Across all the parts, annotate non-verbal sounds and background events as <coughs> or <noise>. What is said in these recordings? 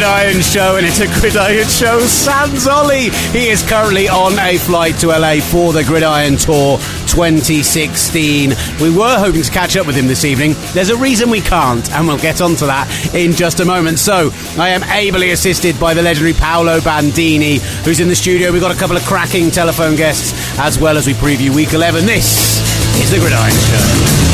Gridiron Show, and it's a Gridiron Show sans Ollie. He is currently on a flight to LA for the Gridiron Tour 2016. We were hoping to catch up with him this evening. There's a reason we can't, and we'll get onto that in just a moment. So, I am ably assisted by the legendary Paolo Bandini, who's in the studio. We've got a couple of cracking telephone guests, as well as we preview week 11. This is the Gridiron Show.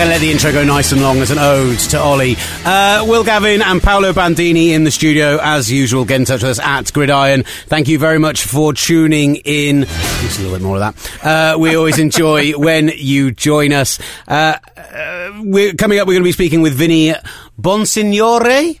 Going to let the intro go nice and long as an ode to Ollie. Uh, Will Gavin and Paolo Bandini in the studio, as usual. Get in touch with us at Gridiron. Thank you very much for tuning in. Just a little bit more of that. Uh, we always enjoy <laughs> when you join us. Uh, uh, we're coming up, we're going to be speaking with Vinny Bonsignore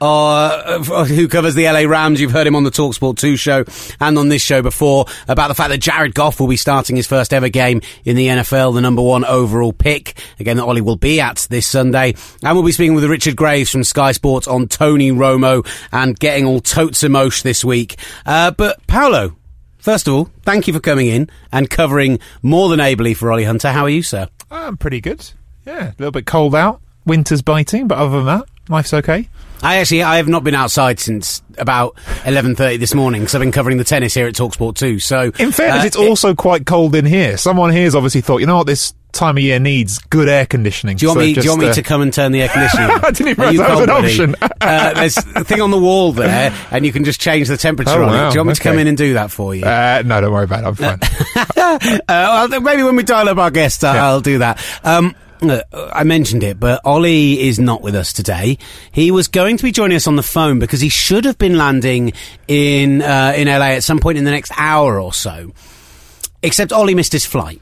uh, who covers the LA Rams. You've heard him on the Talksport 2 show and on this show before about the fact that Jared Goff will be starting his first ever game in the NFL, the number one overall pick. Again, that Ollie will be at this Sunday. And we'll be speaking with Richard Graves from Sky Sports on Tony Romo and getting all totes emotion this week. Uh, but Paolo, first of all, thank you for coming in and covering more than ably for Ollie Hunter. How are you, sir? I'm pretty good. Yeah, a little bit cold out. Winter's biting, but other than that, life's okay. I actually I have not been outside since about eleven thirty this morning because I've been covering the tennis here at Talksport 2. So In fairness, uh, it's also quite cold in here. Someone here's obviously thought, you know what, this time of year needs good air conditioning. Do you want So me? do you just, want me uh, to come and turn the air conditioning? <laughs> on? I didn't even that was an buddy? option. uh, there's <laughs> a thing on the wall there, and you can just change the temperature Oh, on it. Do you want me to come in and do that for you? Uh, no, don't worry about it. I'm <laughs> fine. Uh, well, maybe when we dial up our guest, uh, Yeah. I'll do that. Um, look, I mentioned it, but Ollie is not with us today. He was going to be joining us on the phone because he should have been landing in uh, in LA at some point in the next hour or so. Except Ollie missed his flight.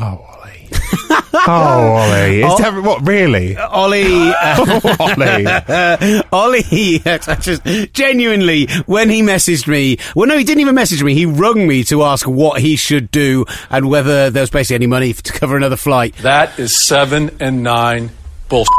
oh. <laughs> oh, <laughs> Ollie. Is that, what, really? <laughs> Ollie, uh, Ollie. Ollie, just genuinely, when he messaged me, well, no, he didn't even message me. He rung me to ask what he should do and whether there was basically any money to cover another flight. That is seven and nine bullshit.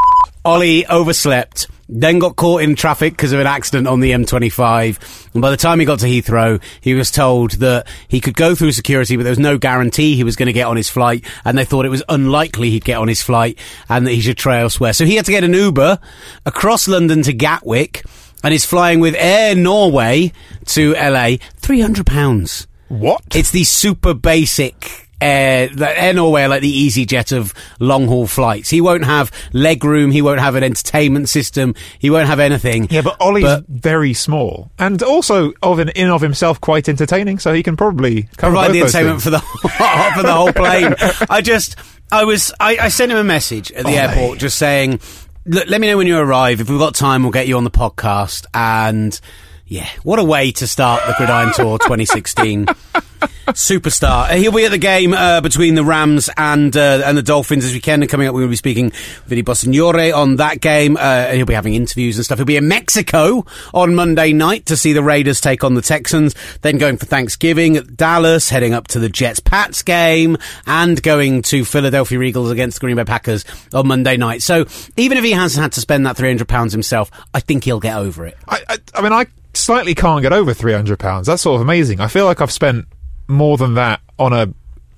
Ollie overslept, then got caught in traffic because of an accident on the M25. And by the time he got to Heathrow, he was told that he could go through security, but there was no guarantee he was going to get on his flight. And they thought it was unlikely he'd get on his flight and that he should try elsewhere. So he had to get an Uber across London to Gatwick and is flying with Air Norway to LA. £300. what? It's the super basic air, the Air Norway are like the easyJet of long haul flights. He won't have leg room. He won't have an entertainment system. He won't have anything. yeah, but Ollie's But- very small. And also, of an, in of himself, quite entertaining, so he can probably provide the entertainment for the <laughs> for the whole plane. <laughs> I just, I was, I, I sent him a message at the Ollie. airport just saying, look, let me know when you arrive. If we've got time, we'll get you on the podcast. And yeah, what a way to start the Gridiron Tour <laughs> 2016. Superstar. Uh, He'll be at the game uh, between the Rams and uh, and the Dolphins this weekend. And coming up, we will be speaking with Vinny Bonsignore on that game. Uh, and he'll be having interviews and stuff. He'll be in Mexico on Monday night to see the Raiders take on the Texans. Then going for Thanksgiving at Dallas, heading up to the Jets Pats game, and going to Philadelphia Eagles against the Green Bay Packers on Monday night. So even if he hasn't had to spend that three hundred pounds himself, I think he'll get over it. I, I, I mean, I slightly can't get over three hundred pounds. That's sort of amazing. I feel like I've spent more than that on a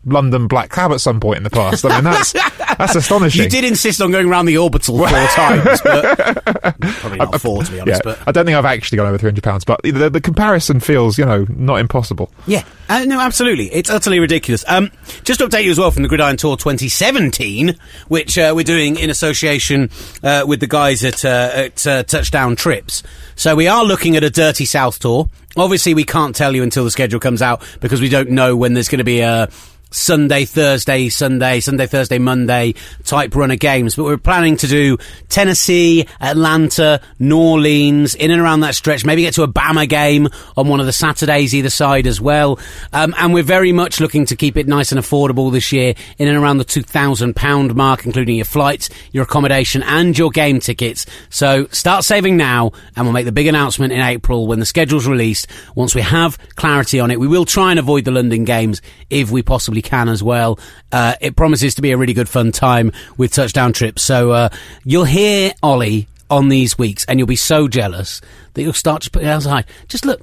London black cab at some point in the past. I mean, that's <laughs> that's astonishing. You did insist on going around the orbital four times, but <laughs> probably not four to be Yeah, honest. But I don't think I've actually gone over three hundred pounds, but the, the comparison feels, you know, not impossible. Yeah, uh, no, absolutely. It's utterly ridiculous. Um, just to update you as well from the Gridiron Tour 2017, which uh, we're doing in association uh, with the guys at, uh, at uh, Touchdown Trips. So we are looking at a Dirty South tour. Obviously, we can't tell you until the schedule comes out because we don't know when there's going to be a Sunday, Thursday, Sunday, Sunday, Thursday, Monday type run of games. But we're planning to do Tennessee, Atlanta, New Orleans, in and around that stretch. Maybe get to a Bama game on one of the Saturdays either side as well. Um, and we're very much looking to keep it nice and affordable this year in and around the £2,000 mark, including your flights, your accommodation and your game tickets. So start saving now and we'll make the big announcement in April when the schedule's released. Once we have clarity on it, we will try and avoid the London games if we possibly can as well. Uh, it promises to be a really good fun time with touchdown trips. So uh, you'll hear Ollie on these weeks, and you'll be so jealous that you'll start to put it outside. Just look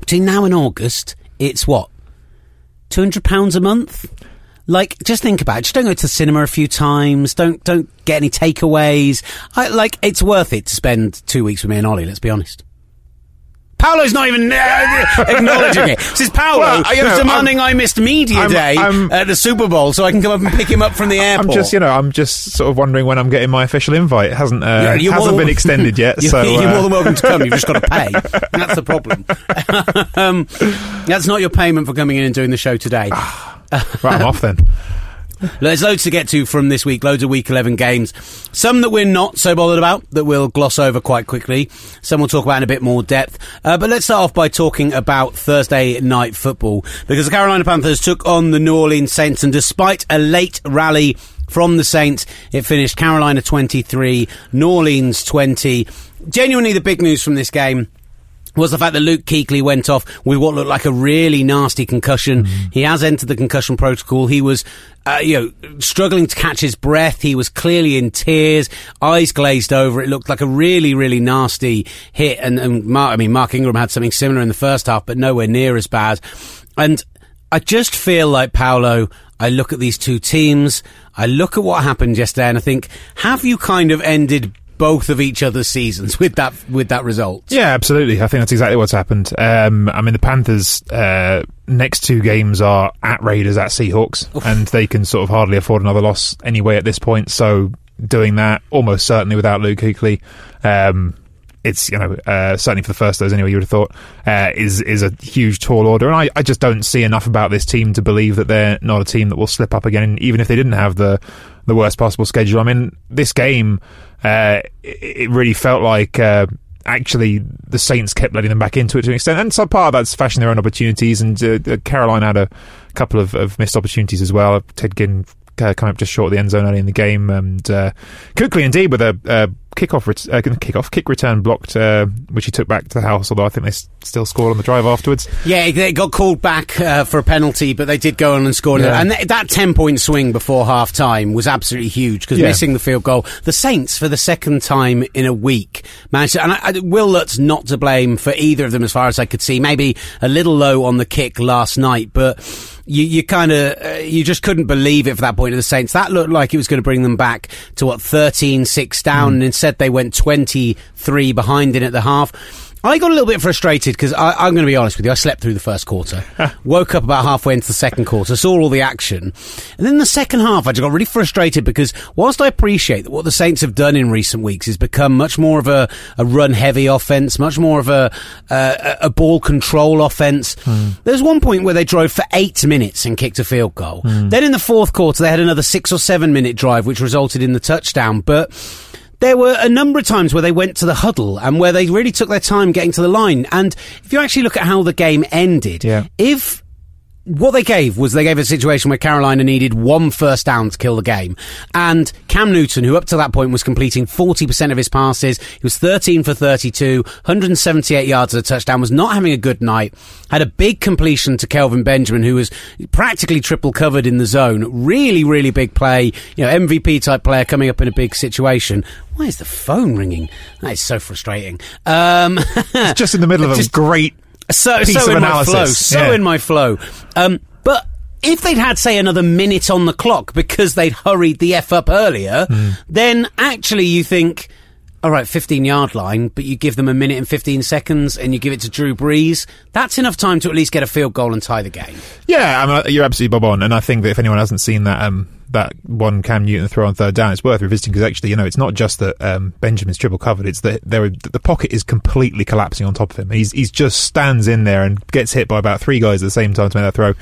between now and August, it's what two hundred pounds a month. Like, just think about it. Just don't go to the cinema a few times. Don't don't get any takeaways. I, like, it's worth it to spend two weeks with me and Ollie. Let's be honest. Paolo's not even uh, <laughs> acknowledging it. This is Paolo Well, you who's know, demanding I missed media I'm- day I'm- at the Super Bowl so I can come up and pick him up from the airport. <laughs> I'm just, you know, I'm just sort of wondering when I'm getting my official invite. It hasn't uh, Yeah, hasn't been extended yet. <laughs> You're, so you're uh, more than welcome to come. You've just got to pay. That's the problem. um, that's not your payment for coming in and doing the show today. right, I'm off then. There's loads to get to from this week, loads of week 11 games. Some that we're not so bothered about, that we'll gloss over quite quickly. Some we'll talk about in a bit more depth. Uh, but let's start off by talking about Thursday night football, because the Carolina Panthers took on the New Orleans Saints, and despite a late rally from the Saints, it finished Carolina 23, New Orleans 20. Genuinely the big news from this game was the fact that Luke Kuechly went off with what looked like a really nasty concussion. He has entered the concussion protocol. He was, uh, you know, struggling to catch his breath. He was clearly in tears, eyes glazed over. It looked like a really, really nasty hit. And, and Mark, I mean, Mark Ingram had something similar in the first half, but nowhere near as bad. And I just feel like Paolo. I look at these two teams. I look at what happened yesterday, and I think, have you kind of ended both of each other's seasons with that with that result? Yeah, absolutely. I think that's exactly what's happened. Um, I mean, the Panthers' uh, next two games are at Raiders, at Seahawks, and they can sort of hardly afford another loss anyway at this point. So doing that almost certainly without Luke Kuechly, um, it's you know uh, certainly for the first of those anyway. You would have thought uh, is is a huge tall order, and I, I just don't see enough about this team to believe that they're not a team that will slip up again, even if they didn't have the the worst possible schedule. I mean, this game uh, it, really felt like. Uh, Actually, the Saints kept letting them back into it to an extent, and some part of that's fashioning their own opportunities. And uh, uh, Carolina had a couple of, of missed opportunities as well. Ted Ginn uh, coming up just short of the end zone early in the game, and uh, quickly indeed with a uh, kickoff, ret- uh, kickoff kick return blocked, uh, which he took back to the house. Although I think they s- still scored on the drive afterwards. Yeah, they got called back uh, for a penalty, but they did go on and score. Yeah. And th- that 10 point swing before half time was absolutely huge because Yeah. missing the field goal. The Saints, for the second time in a week, managed to, and I, I, Will Lutz not to blame for either of them as far as I could see. Maybe a little low on the kick last night, but you, you kind of, uh, you just couldn't believe it for that point of the Saints. That looked like it was going to bring them back to what, 13 6 down, and instead they went 23 behind in at the half. I got a little bit frustrated because I'm going to be honest with you. I slept through the first quarter, <laughs> woke up about halfway into the second quarter, saw all the action, and then the second half I just got really frustrated because whilst I appreciate that what the Saints have done in recent weeks is become much more of a, a run-heavy offense, much more of a uh, a ball control offense. There's one point where they drove for eight minutes and kicked a field goal. Then in the fourth quarter they had another six or seven minute drive, which resulted in the touchdown, but there were a number of times where they went to the huddle and where they really took their time getting to the line. And if you actually look at how the game ended, Yeah. if what they gave was they gave a situation where Carolina needed one first down to kill the game. And Cam Newton, who up to that point was completing 40% of his passes, he was 13 for 32, 178 yards of a touchdown, was not having a good night, had a big completion to Kelvin Benjamin, who was practically triple covered in the zone. Really, really big play. You know, MVP type player coming up in a big situation. Why is the phone ringing? That is so frustrating. Um, <laughs> It's just in the middle of a Just- great so so in my flow, so Yeah. in my flow. Um, but if they'd had, say, another minute on the clock because they'd hurried the f up earlier, Hmm. then actually you think. All right, 15 yard line, but you give them a minute and 15 seconds and you give it to Drew Brees. That's enough time to at least get a field goal and tie the game. Yeah, I mean, you're absolutely bob on, and I think that if anyone hasn't seen that um, that one Cam Newton throw on third down, it's worth revisiting because actually, you know, it's not just that um, Benjamin's triple covered; it's that there the pocket is completely collapsing on top of him. He's he's just stands in there and gets hit by about three guys at the same time to make that throw,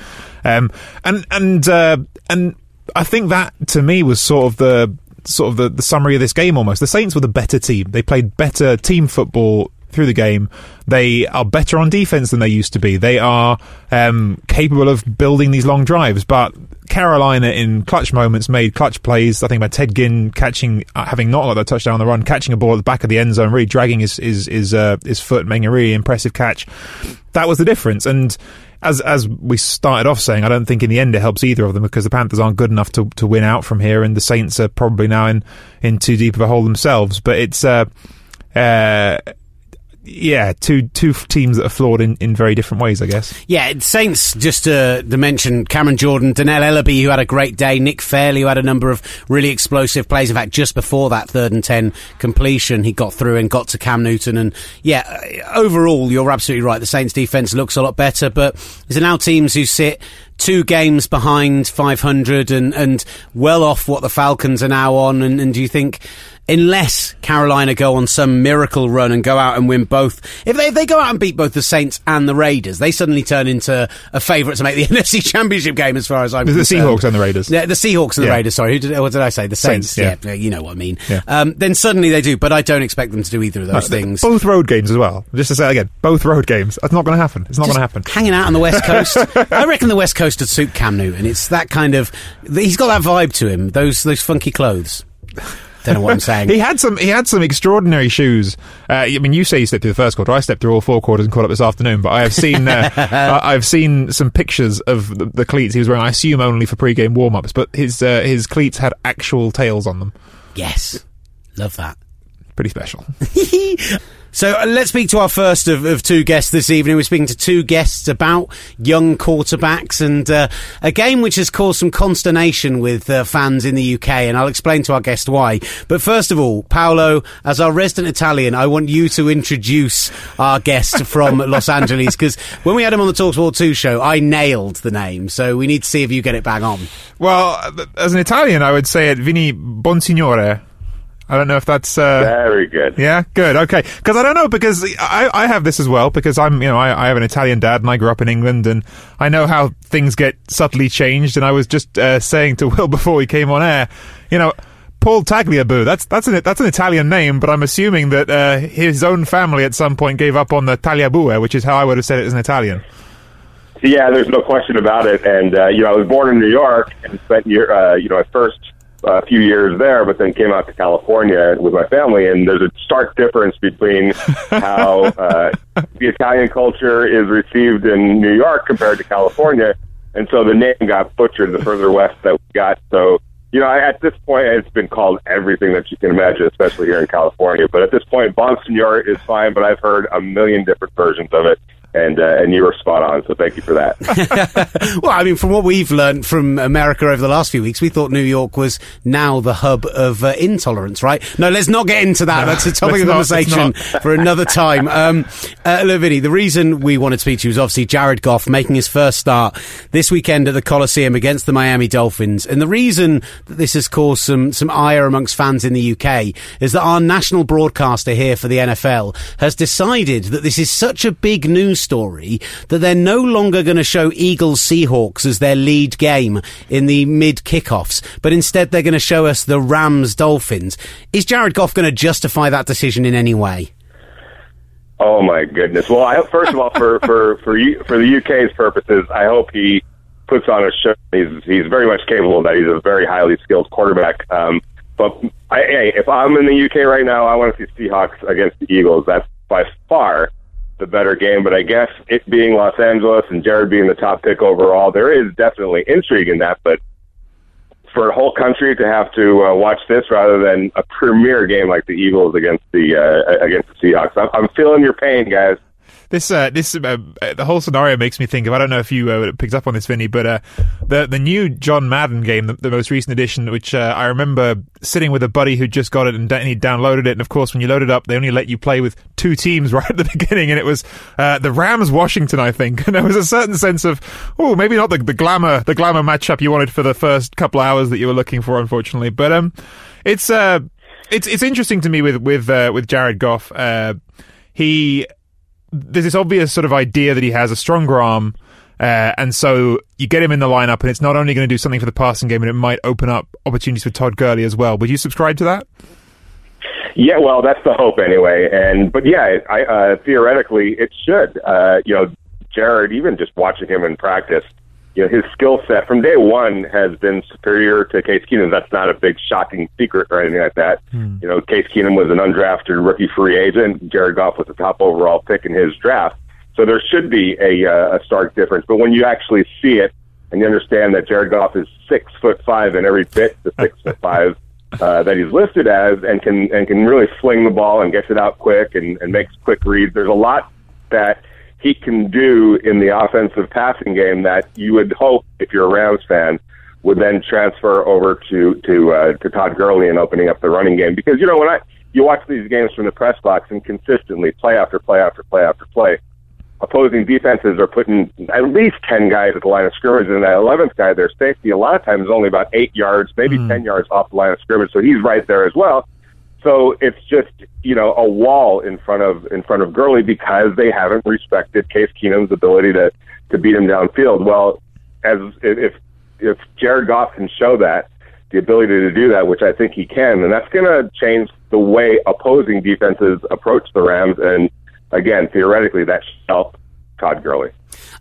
um, and and uh, and I think that to me was sort of the sort of the, the summary of this game almost. The Saints were the better team. They played better team football through the game. They are better on defense than they used to be. They are um, capable of building these long drives, but Carolina in clutch moments made clutch plays. I think about Ted Ginn catching, uh, having not got that touchdown on the run, catching a ball at the back of the end zone, really dragging his his his, uh, his foot, making a really impressive catch. That was the difference, and as as we started off saying, I don't think in the end it helps either of them because the Panthers aren't good enough to to win out from here, and the Saints are probably now in in too deep of a hole themselves. But it's uh, uh, yeah, two two teams that are flawed in, in very different ways, I guess. Yeah, Saints, just to, to mention Cameron Jordan, Dannell Ellerbe, who had a great day, Nick Fairley, who had a number of really explosive plays. In fact, just before that third and 10 completion, he got through and got to Cam Newton. And yeah, overall, you're absolutely right. The Saints defense looks a lot better, but there's now teams who sit two games behind 500 and, and well off what the Falcons are now on. And, and do you think unless Carolina go on some miracle run and go out and win both. If they, if they go out and beat both the Saints and the Raiders, they suddenly turn into a favourite to make the <laughs> NFC Championship game. As far as I'm the concerned. The Seahawks and the Raiders. Yeah, the Seahawks and the Raiders. Sorry, who did, what did I say? The Saints. Saints, yeah. you know what I mean. Yeah. Um, then suddenly they do, but I don't expect them to do either of those Uh, things. Both road games as well. Just to say again, both road games. That's not going to happen. It's not going to happen. Hanging out on the West Coast, <laughs> I reckon the West Coast would suit Cam Newton. It's that kind of. He's got that vibe to him. Those those funky clothes. Don't know what I'm <laughs> saying. He had some. He had some extraordinary shoes. Uh, I mean, you say you stepped through the first quarter. I stepped through all four quarters and caught up this afternoon. But I have seen. Uh, <laughs> I- I've seen some pictures of the, the cleats he was wearing. I assume only for pre-game warm-ups, but his uh, his cleats had actual tails on them. yes, love that. Pretty special. <laughs> So uh, let's speak to our first of, of two guests this evening. We're speaking to two guests about young quarterbacks and uh, a game which has caused some consternation with uh, fans in the UK, and I'll explain to our guest why. But first of all, Paolo, as our resident Italian, I want you to introduce our guest <laughs> from Los Angeles because when we had him on the Talksport 2 show, I nailed the name. So we need to see if you get it bang on. Well, as an Italian, I would say it Vinny Bonsignore. I don't know if that's. Uh, Very good. Yeah, good. Okay, because I don't know because I, I have this as well because I'm you know I, I have an Italian dad and I grew up in England and I know how things get subtly changed and I was just uh, saying to <laughs> Will before we came on air, you know. Paul Tagliabue. That's that's an that's an Italian name, but I'm assuming that uh, his own family at some point gave up on the Tagliabue, which is how I would have said it as an Italian. Yeah, there's no question about it. And uh, you know, I was born in New York and spent year, uh, you know, my first uh, few years there, but then came out to California with my family. And there's a stark difference between <laughs> how uh, the Italian culture is received in New York compared to California. And so the name got butchered the further west that we got. So you know, I- at this point, it's been called everything that you can imagine, especially here in California. But at this point, Bonsignor is fine, but I've heard a million different versions of it. And, uh, and you were spot on, so thank you for that. <laughs> <laughs> Well, I mean, from what we've learned from America over the last few weeks, we thought New York was now the hub of uh, intolerance, right? No, let's not get into that. That's a <laughs> topic of let's not, conversation for another time. Um, uh, look, the reason we wanted to speak to you is obviously Jared Goff making his first start this weekend at the Coliseum against the Miami Dolphins. And the reason that this has caused some, some ire amongst fans in the UK is that our national broadcaster here for the NFL has decided that this is such a big news story that they're no longer going to show Eagles Seahawks as their lead game in the mid kickoffs, but instead they're going to show us the Rams Dolphins. Is Jared Goff going to justify that decision in any way? Oh my goodness! Well, I, first of all, for for for you, for the UK's purposes, I hope he puts on a show. He's he's very much capable of that. He's a very highly skilled quarterback. Um, but I, hey, if I'm in the UK right now, I want to see Seahawks against the Eagles. That's by far the better game. But I guess it being Los Angeles and Jared being the top pick overall, there is definitely intrigue in that. But for a whole country to have to uh, watch this rather than a premier game like the Eagles against the uh, against the Seahawks, I'm, I'm feeling your pain, guys. This uh, this uh, uh, the whole scenario makes me think of. I don't know if you uh, picked up on this, Vinny, but uh, the the new John Madden game, the, the most recent edition, which uh, I remember sitting with a buddy who just got it and, he downloaded it. And of course, when you load it up, they only let you play with two teams <laughs> right at the beginning, and it was the Rams Washington, I think. <laughs> And there was a certain sense of oh, maybe not the, the glamour the glamour matchup you wanted for the first couple hours that you were looking for, unfortunately. But um, it's uh, it's it's interesting to me with with uh, with Jared Goff. Uh, he there's this obvious sort of idea that he has a stronger arm, uh, and so you get him in the lineup, and it's not only going to do something for the passing game, but it might open up opportunities for Todd Gurley as well. Would you subscribe to that? Yeah, well, that's the hope anyway. And but yeah, I, uh, theoretically it should. Uh, you know, Jared, even just watching him in practice, you know, his skill set from day one has been superior to Case Keenum. That's not a big shocking secret or anything like that. Hmm. You know, Case Keenum was an undrafted rookie free agent. Jared Goff was the top overall pick in his draft. So there should be a, uh, a stark difference. But when you actually see it and you understand that Jared Goff is six foot five in every bit the six foot <laughs> five uh, that he's listed as, and can and can really fling the ball and gets it out quick and, and makes quick reads. There's a lot that he can do in the offensive passing game that you would hope, if you're a Rams fan, would then transfer over to to uh, to Todd Gurley and opening up the running game. Because you know when I you watch these games from the press box and consistently play after play after play after play, opposing defenses are putting at least ten guys at the line of scrimmage, and that eleventh guy, their safety, a lot of times is only about eight yards, maybe mm. ten yards off the line of scrimmage. So he's right there as well. So it's just you know a wall in front of in front of Gurley because they haven't respected Case Keenum's ability to to beat him downfield. Well, as if if Jared Goff can show that the ability to do that, which I think he can, then that's going to change the way opposing defenses approach the Rams. And again, theoretically, that should help Todd Gurley.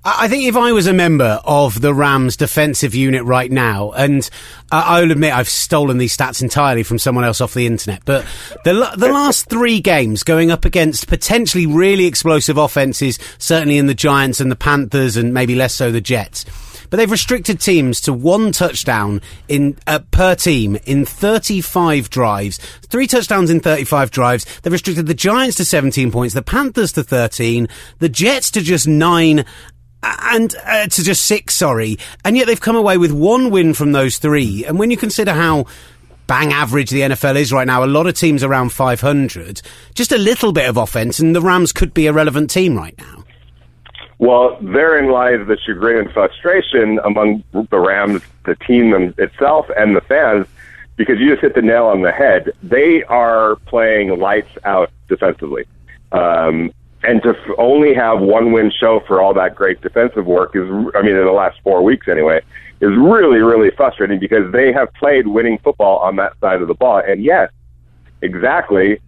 I think if I was a member of the Rams defensive unit right now, and I'll admit I've stolen these stats entirely from someone else off the internet, but the the last three games going up against potentially really explosive offenses, certainly in the Giants and the Panthers, and maybe less so the Jets but they've restricted teams to one touchdown in uh, per team in 35 drives. Three touchdowns in 35 drives. They've restricted the Giants to 17 points, the Panthers to 13, the Jets to just nine, and uh, to just six, sorry. And yet they've come away with one win from those three. And when you consider how bang average the NFL is right now, a lot of teams around 500, just a little bit of offense, and the Rams could be a relevant team right now. Well, therein lies the chagrin and frustration among the Rams, the team itself, and the fans, because you just hit the nail on the head. They are playing lights out defensively. Um, and to f- only have one win show for all that great defensive work is, I mean, in the last four weeks anyway, is really, really frustrating because they have played winning football on that side of the ball. And yes, exactly,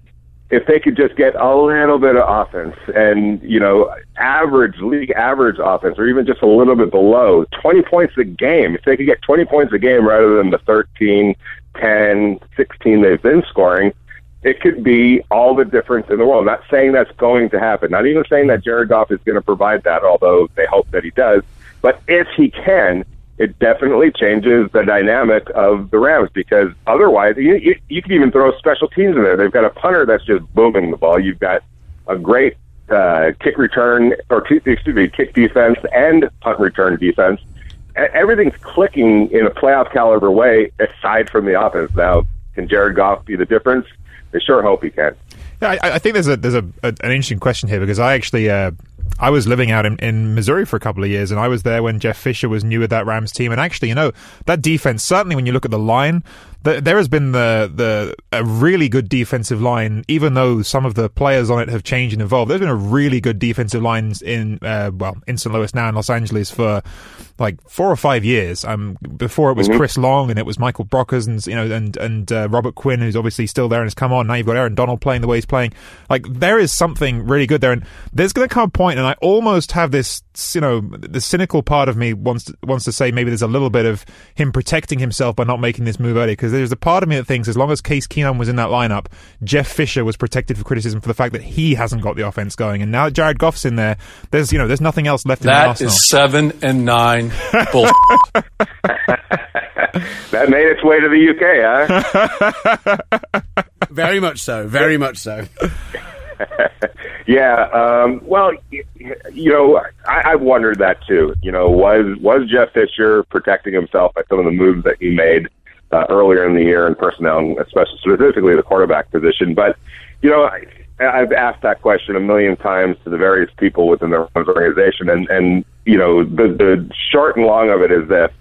if they could just get a little bit of offense and, you know, average, league average offense, or even just a little bit below, 20 points a game, if they could get 20 points a game rather than the 13, 10, 16 they've been scoring, it could be all the difference in the world. Not saying that's going to happen. Not even saying that Jared Goff is going to provide that, although they hope that he does. But if he can, it definitely changes the dynamic of the Rams because otherwise, you, you, you can even throw special teams in there. They've got a punter that's just booming the ball. You've got a great uh, kick return or excuse me, kick defense and punt return defense. Everything's clicking in a playoff caliber way, aside from the offense. Now, can Jared Goff be the difference? I sure hope he can. Yeah, I, I think there's a there's a, a, an interesting question here because I actually uh, I was living out in, in Missouri for a couple of years, and I was there when Jeff Fisher was new with that Rams team. And actually, you know, that defense, certainly when you look at the line, the, there has been the, the a really good defensive line, even though some of the players on it have changed and evolved. There's been a really good defensive line in, uh, well, in St. Louis now in Los Angeles for like four or five years. Um, before it was mm-hmm. Chris Long and it was Michael Brockers and you know and and uh, Robert Quinn, who's obviously still there and has come on. Now you've got Aaron Donald playing the way he's playing. Like there is something really good there, and there's going to come a point, and I almost have this, you know, the cynical part of me wants to, wants to say maybe there's a little bit of him protecting himself by not making this move early because there's a part of me that thinks as long as Case Keenum was in that lineup, Jeff Fisher was protected for criticism for the fact that he hasn't got the offense going, and now that Jared Goff's in there, there's you know there's nothing else left that in the arsenal. That is seven and nine <laughs> bull. <laughs> that made its way to the UK, huh? <laughs> very much so. Very much so. yeah. Um, well, you know, I, I've wondered that too. You know, was was Jeff Fisher protecting himself by some of the moves that he made uh, earlier in the year in personnel, especially specifically the quarterback position? But you know, I, I've asked that question a million times to the various people within the organization, and and you know the the short and long of it is that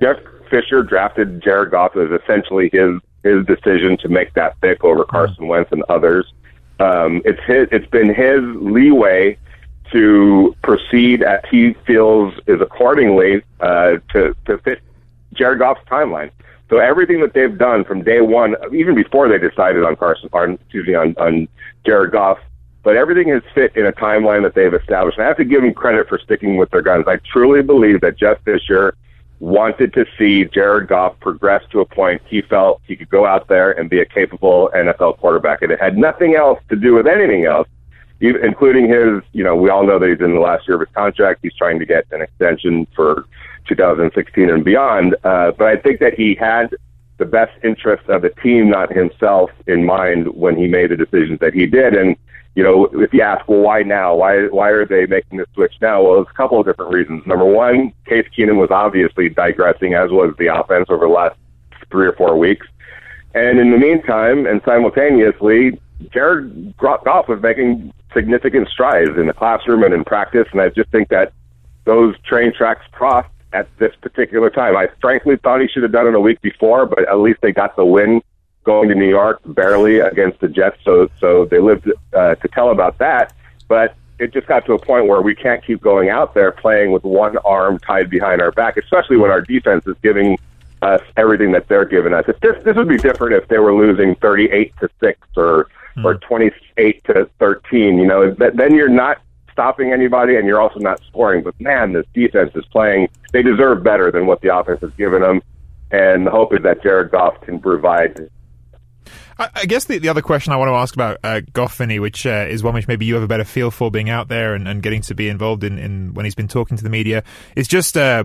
Jeff Fisher drafted Jared Goff as essentially his his decision to make that pick over. Carson Wentz and others. Um, it's his, it's been his leeway to proceed as he feels is accordingly uh, to to fit Jared Goff's timeline. So everything that they've done from day one, even before they decided on Carson, or, excuse me, on, on Jared Goff, but everything has fit in a timeline that they've established. And I have to give them credit for sticking with their guns. I truly believe that Jeff Fisher wanted to see Jared Goff progress to a point he felt he could go out there and be a capable NFL quarterback. And it had nothing else to do with anything else, including his, you know, we all know that he's in the last year of his contract. He's trying to get an extension for 2016 and beyond. Uh, but I think that he had the best interest of the team, not himself, in mind when he made the decisions that he did. And you know, if you ask, well, why now? Why why are they making this switch now? Well, there's a couple of different reasons. Number one, Case Keenum was obviously digressing, as was the offense over the last three or four weeks. And in the meantime, and simultaneously, Jared Goff was making significant strides in the classroom and in practice. And I just think that those train tracks crossed at this particular time. I frankly thought he should have done it a week before, but at least they got the win going to New York barely against the Jets, so so they lived uh, to tell about that. But it just got to a point where we can't keep going out there playing with one arm tied behind our back, especially when our defense is giving us everything that they're giving us. If this this would be different if they were losing thirty-eight to six or mm. or twenty-eight to thirteen. You know, then you're not stopping anybody, and you're also not scoring. But man, this defense is playing. They deserve better than what the offense has given them. And the hope is that Jared Goff can provide I, guess the, the other question I want to ask about uh, Goff, Vinny, which uh, is one which maybe you have a better feel for being out there and, and getting to be involved in, in when he's been talking to the media, is just uh,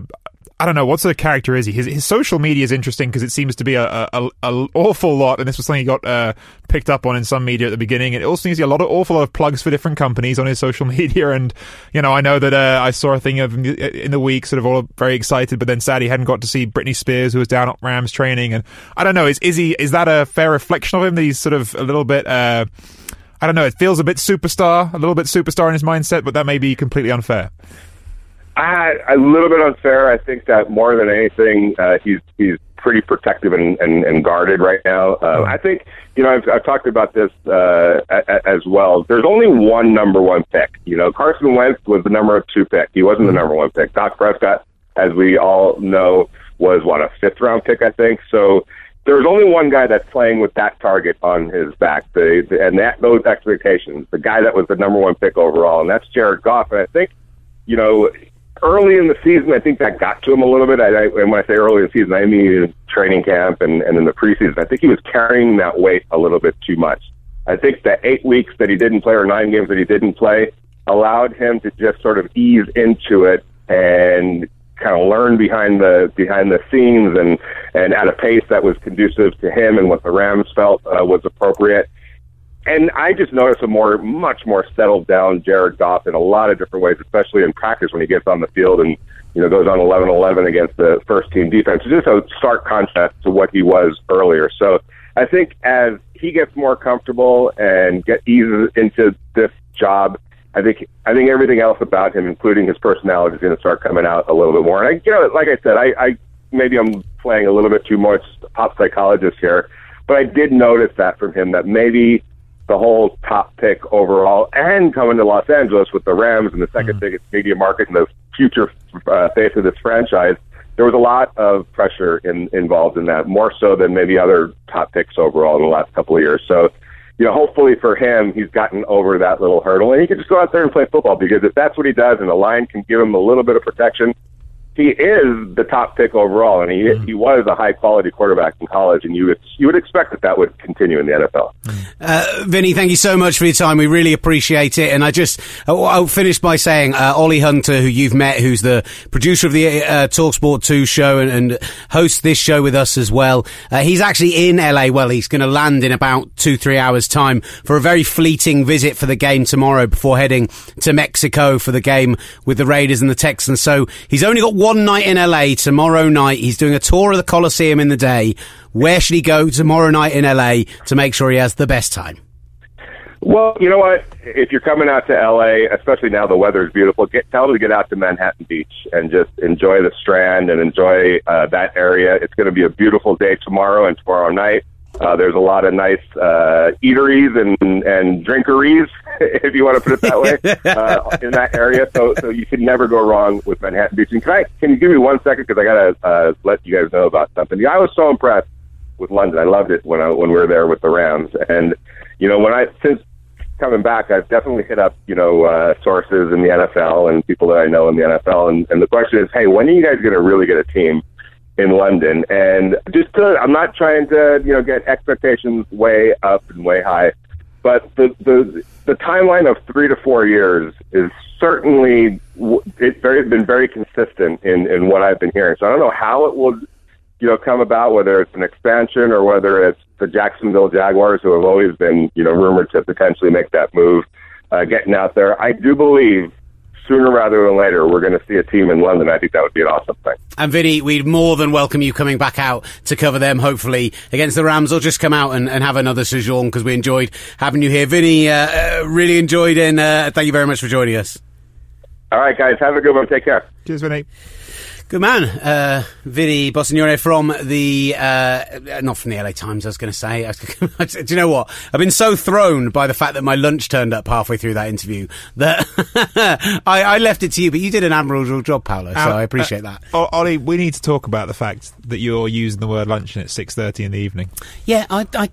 I don't know what sort of character is he. His, his social media is interesting because it seems to be a, a, a, awful lot, and this was something he got uh, picked up on in some media at the beginning. It also seems to be a lot of awful lot of plugs for different companies on his <laughs> social media, and you know I know that uh, I saw a thing of in the week, sort of all very excited, but then sad he hadn't got to see Britney Spears who was down at Rams training, and I don't know is is he is that a fair reflection of him that he's sort of a little bit. Uh, I don't know. It feels a bit superstar, a little bit superstar in his mindset, but that may be completely unfair. I, a little bit unfair. I think that more than anything, uh, he's he's pretty protective and, and, and guarded right now. Uh, I think you know I've, I've talked about this uh, a, as well. There's only one number one pick. You know, Carson Wentz was the number two pick. He wasn't the mm-hmm. number one pick. Dak Prescott, as we all know, was what a fifth round pick, I think. So there's only one guy that's playing with that target on his back, the, the and that those expectations. The guy that was the number one pick overall, and that's Jared Goff. And I think you know, early in the season, I think that got to him a little bit. I, I, and when I say early in the season, I mean training camp and, and in the preseason. I think he was carrying that weight a little bit too much. I think the eight weeks that he didn't play or nine games that he didn't play allowed him to just sort of ease into it and kind of learn behind the behind the scenes and and at a pace that was conducive to him and what the Rams felt uh, was appropriate and I just noticed a more, much more settled down Jared Goff in a lot of different ways, especially in practice when he gets on the field and you know goes on 11-11 against the first team defense. It's just a stark contrast to what he was earlier. So I think as he gets more comfortable and get eases into this job, I think I think everything else about him, including his personality, is going to start coming out a little bit more. And I, you know, like I said, I, I maybe I'm playing a little bit too much pop psychologist here, but I did notice that from him that maybe the whole top pick overall and coming to Los Angeles with the Rams and the 2nd mm-hmm. biggest media market and the future uh, face of this franchise, there was a lot of pressure in, involved in that, more so than maybe other top picks overall in the last couple of years. So, you know, hopefully for him, he's gotten over that little hurdle and he can just go out there and play football because if that's what he does and the line can give him a little bit of protection, he is the top pick overall, and he mm-hmm. he was a high quality quarterback in college, and you would you would expect that that would continue in the NFL. Uh, Vinny, thank you so much for your time. We really appreciate it. And I just I'll finish by saying uh, Ollie Hunter, who you've met, who's the producer of the uh, Talksport Two show and, and hosts this show with us as well. Uh, he's actually in LA. Well, he's going to land in about two three hours time for a very fleeting visit for the game tomorrow before heading to Mexico for the game with the Raiders and the Texans. So he's only got one night in LA tomorrow night. He's doing a tour of the Coliseum in the day. Where should he go tomorrow night in LA to make sure he has the best time? Well, you know what? If you're coming out to LA, especially now the weather is beautiful, get tell them to get out to Manhattan Beach and just enjoy the Strand and enjoy uh, that area. It's going to be a beautiful day tomorrow and tomorrow night. Uh, there's a lot of nice uh, eateries and and drinkeries, <laughs> if you want to put it that way, <laughs> uh, in that area. So so you can never go wrong with Manhattan Beach. And can I can you give me one second because I gotta uh, let you guys know about something. Yeah, I was so impressed with London. I loved it when I when we were there with the Rams, and you know when I since coming back, I've definitely hit up you know uh, sources in the NFL and people that I know in the NFL, and, and the question is, hey, when are you guys going to really get a team? In London. And just to, I'm not trying to, you know, get expectations way up and way high, but the, the, the timeline of three to four years is certainly, it's very, been very consistent in, in what I've been hearing. So I don't know how it will, you know, come about, whether it's an expansion or whether it's the Jacksonville Jaguars, who have always been, you know, rumored to potentially make that move, uh, getting out there. I do believe sooner rather than later, we're going to see a team in London. I think that would be an awesome thing. And Vinny, we'd more than welcome you coming back out to cover them, hopefully, against the Rams, or just come out and, and have another sojourn because we enjoyed having you here. Vinny, uh, uh, really enjoyed and uh, thank you very much for joining us. All right, guys. Have a good one. Take care. Cheers, Vinny. Good man, uh, Vinny Bonsignore from the uh, not from the LA Times. I was going to say. <laughs> Do you know what? I've been so thrown by the fact that my lunch turned up halfway through that interview that <laughs> I, I, left it to you. But you did an admirable job, Paolo. So uh, I appreciate uh, that. Ollie, we need to talk about the fact that you're using the word luncheon at six thirty in the evening. Yeah, I, I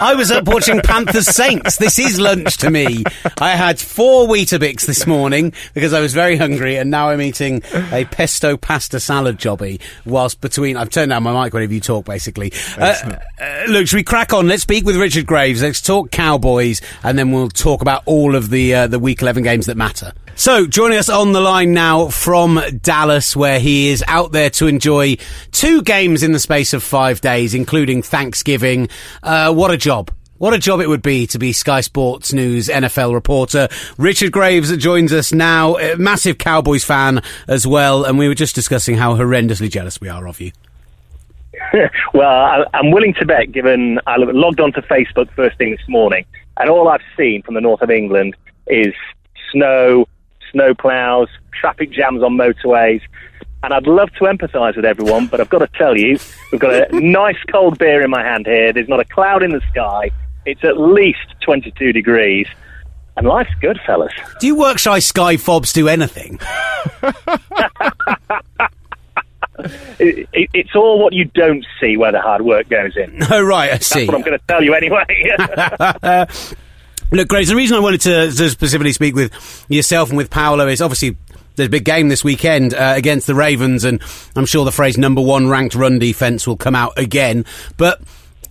I was up watching Panthers Saints. This is lunch to me. I had four Weetabix this morning because I was very hungry, and now I'm eating a pesto pasta salad jobby. Whilst between, I've turned down my mic whenever you talk. Basically, uh, uh, look, should we crack on? Let's speak with Richard Graves. Let's talk Cowboys, and then we'll talk about all of the uh, the Week 11 games that matter. So, joining us on the line now from Dallas, where he is out there to enjoy two games in the space of five days, including Thanksgiving. Uh, what a job. What a job it would be to be Sky Sports News NFL reporter. Richard Graves joins us now, a massive Cowboys fan as well, and we were just discussing how horrendously jealous we are of you. <laughs> well, I'm willing to bet, given I logged onto Facebook first thing this morning, and all I've seen from the north of England is snow, snow plows, traffic jams on motorways. And I'd love to empathise with everyone, but I've got to tell you, we've got a <laughs> nice cold beer in my hand here. There's not a cloud in the sky. It's at least 22 degrees. And life's good, fellas. Do you work shy Sky Fobs do anything? <laughs> it, it, it's all what you don't see where the hard work goes in. <laughs> Oh, right, I see. That's what I'm going to tell you anyway. Look, Grace, the reason I wanted to, to, specifically speak with yourself and with Paolo is obviously there's a big game this weekend uh, against the Ravens, and I'm sure the phrase number one ranked run defense will come out again. But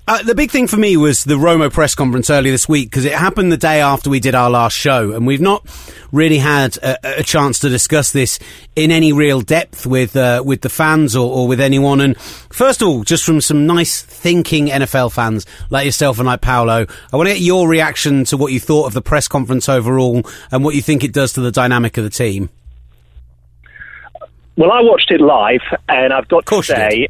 uh, the big thing for me was the Romo press conference earlier this week because it happened the day after we did our last show, and we've not really had a, a chance to discuss this in any real depth with uh, with the fans or, or, with anyone. And first of all, just from some nice thinking NFL fans like yourself and like Paolo, I want to get your reaction to what you thought of the press conference overall and what you think it does to the dynamic of the team. Well, I watched it live, and I've got to say.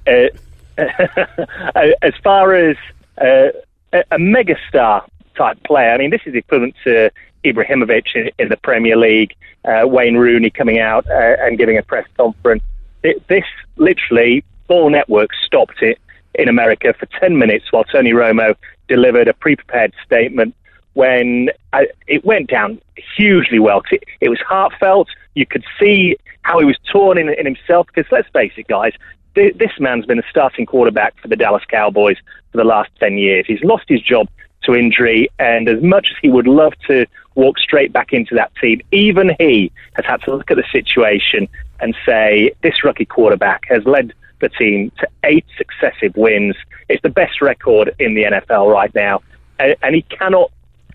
<laughs> As far as uh, a megastar type player, I mean, this is equivalent to Ibrahimovic in, in the Premier League, uh, Wayne Rooney coming out uh, and giving a press conference. It, this literally, Ball Network stopped it in America for 10 minutes while Tony Romo delivered a pre prepared statement when I, uh, it went down hugely well. It, it, was heartfelt. You could see how he was torn in, in himself because let's face it, guys, this man's been a starting quarterback for the Dallas Cowboys for the last 10 years. He's lost his job to injury, and as much as he would love to walk straight back into that team, even he has had to look at the situation and say, this rookie quarterback has led the team to eight successive wins. It's the best record in the NFL right now, and he cannot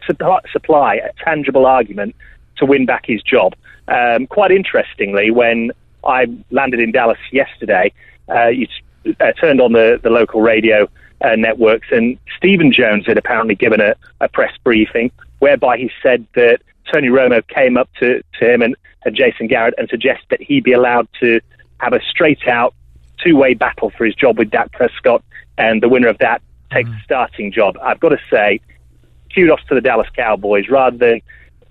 supply a tangible argument to win back his job. Um, quite interestingly, when I landed in Dallas yesterday, you uh, turned on the, the local radio uh, networks, and Stephen Jones had apparently given a, a press briefing whereby he said that Tony Romo came up to, to him and, and Jason Garrett and suggested that he be allowed to have a straight out two way battle for his job with Dak Prescott, and the winner of that takes mm. the starting job. I've got to say, kudos to the Dallas Cowboys rather than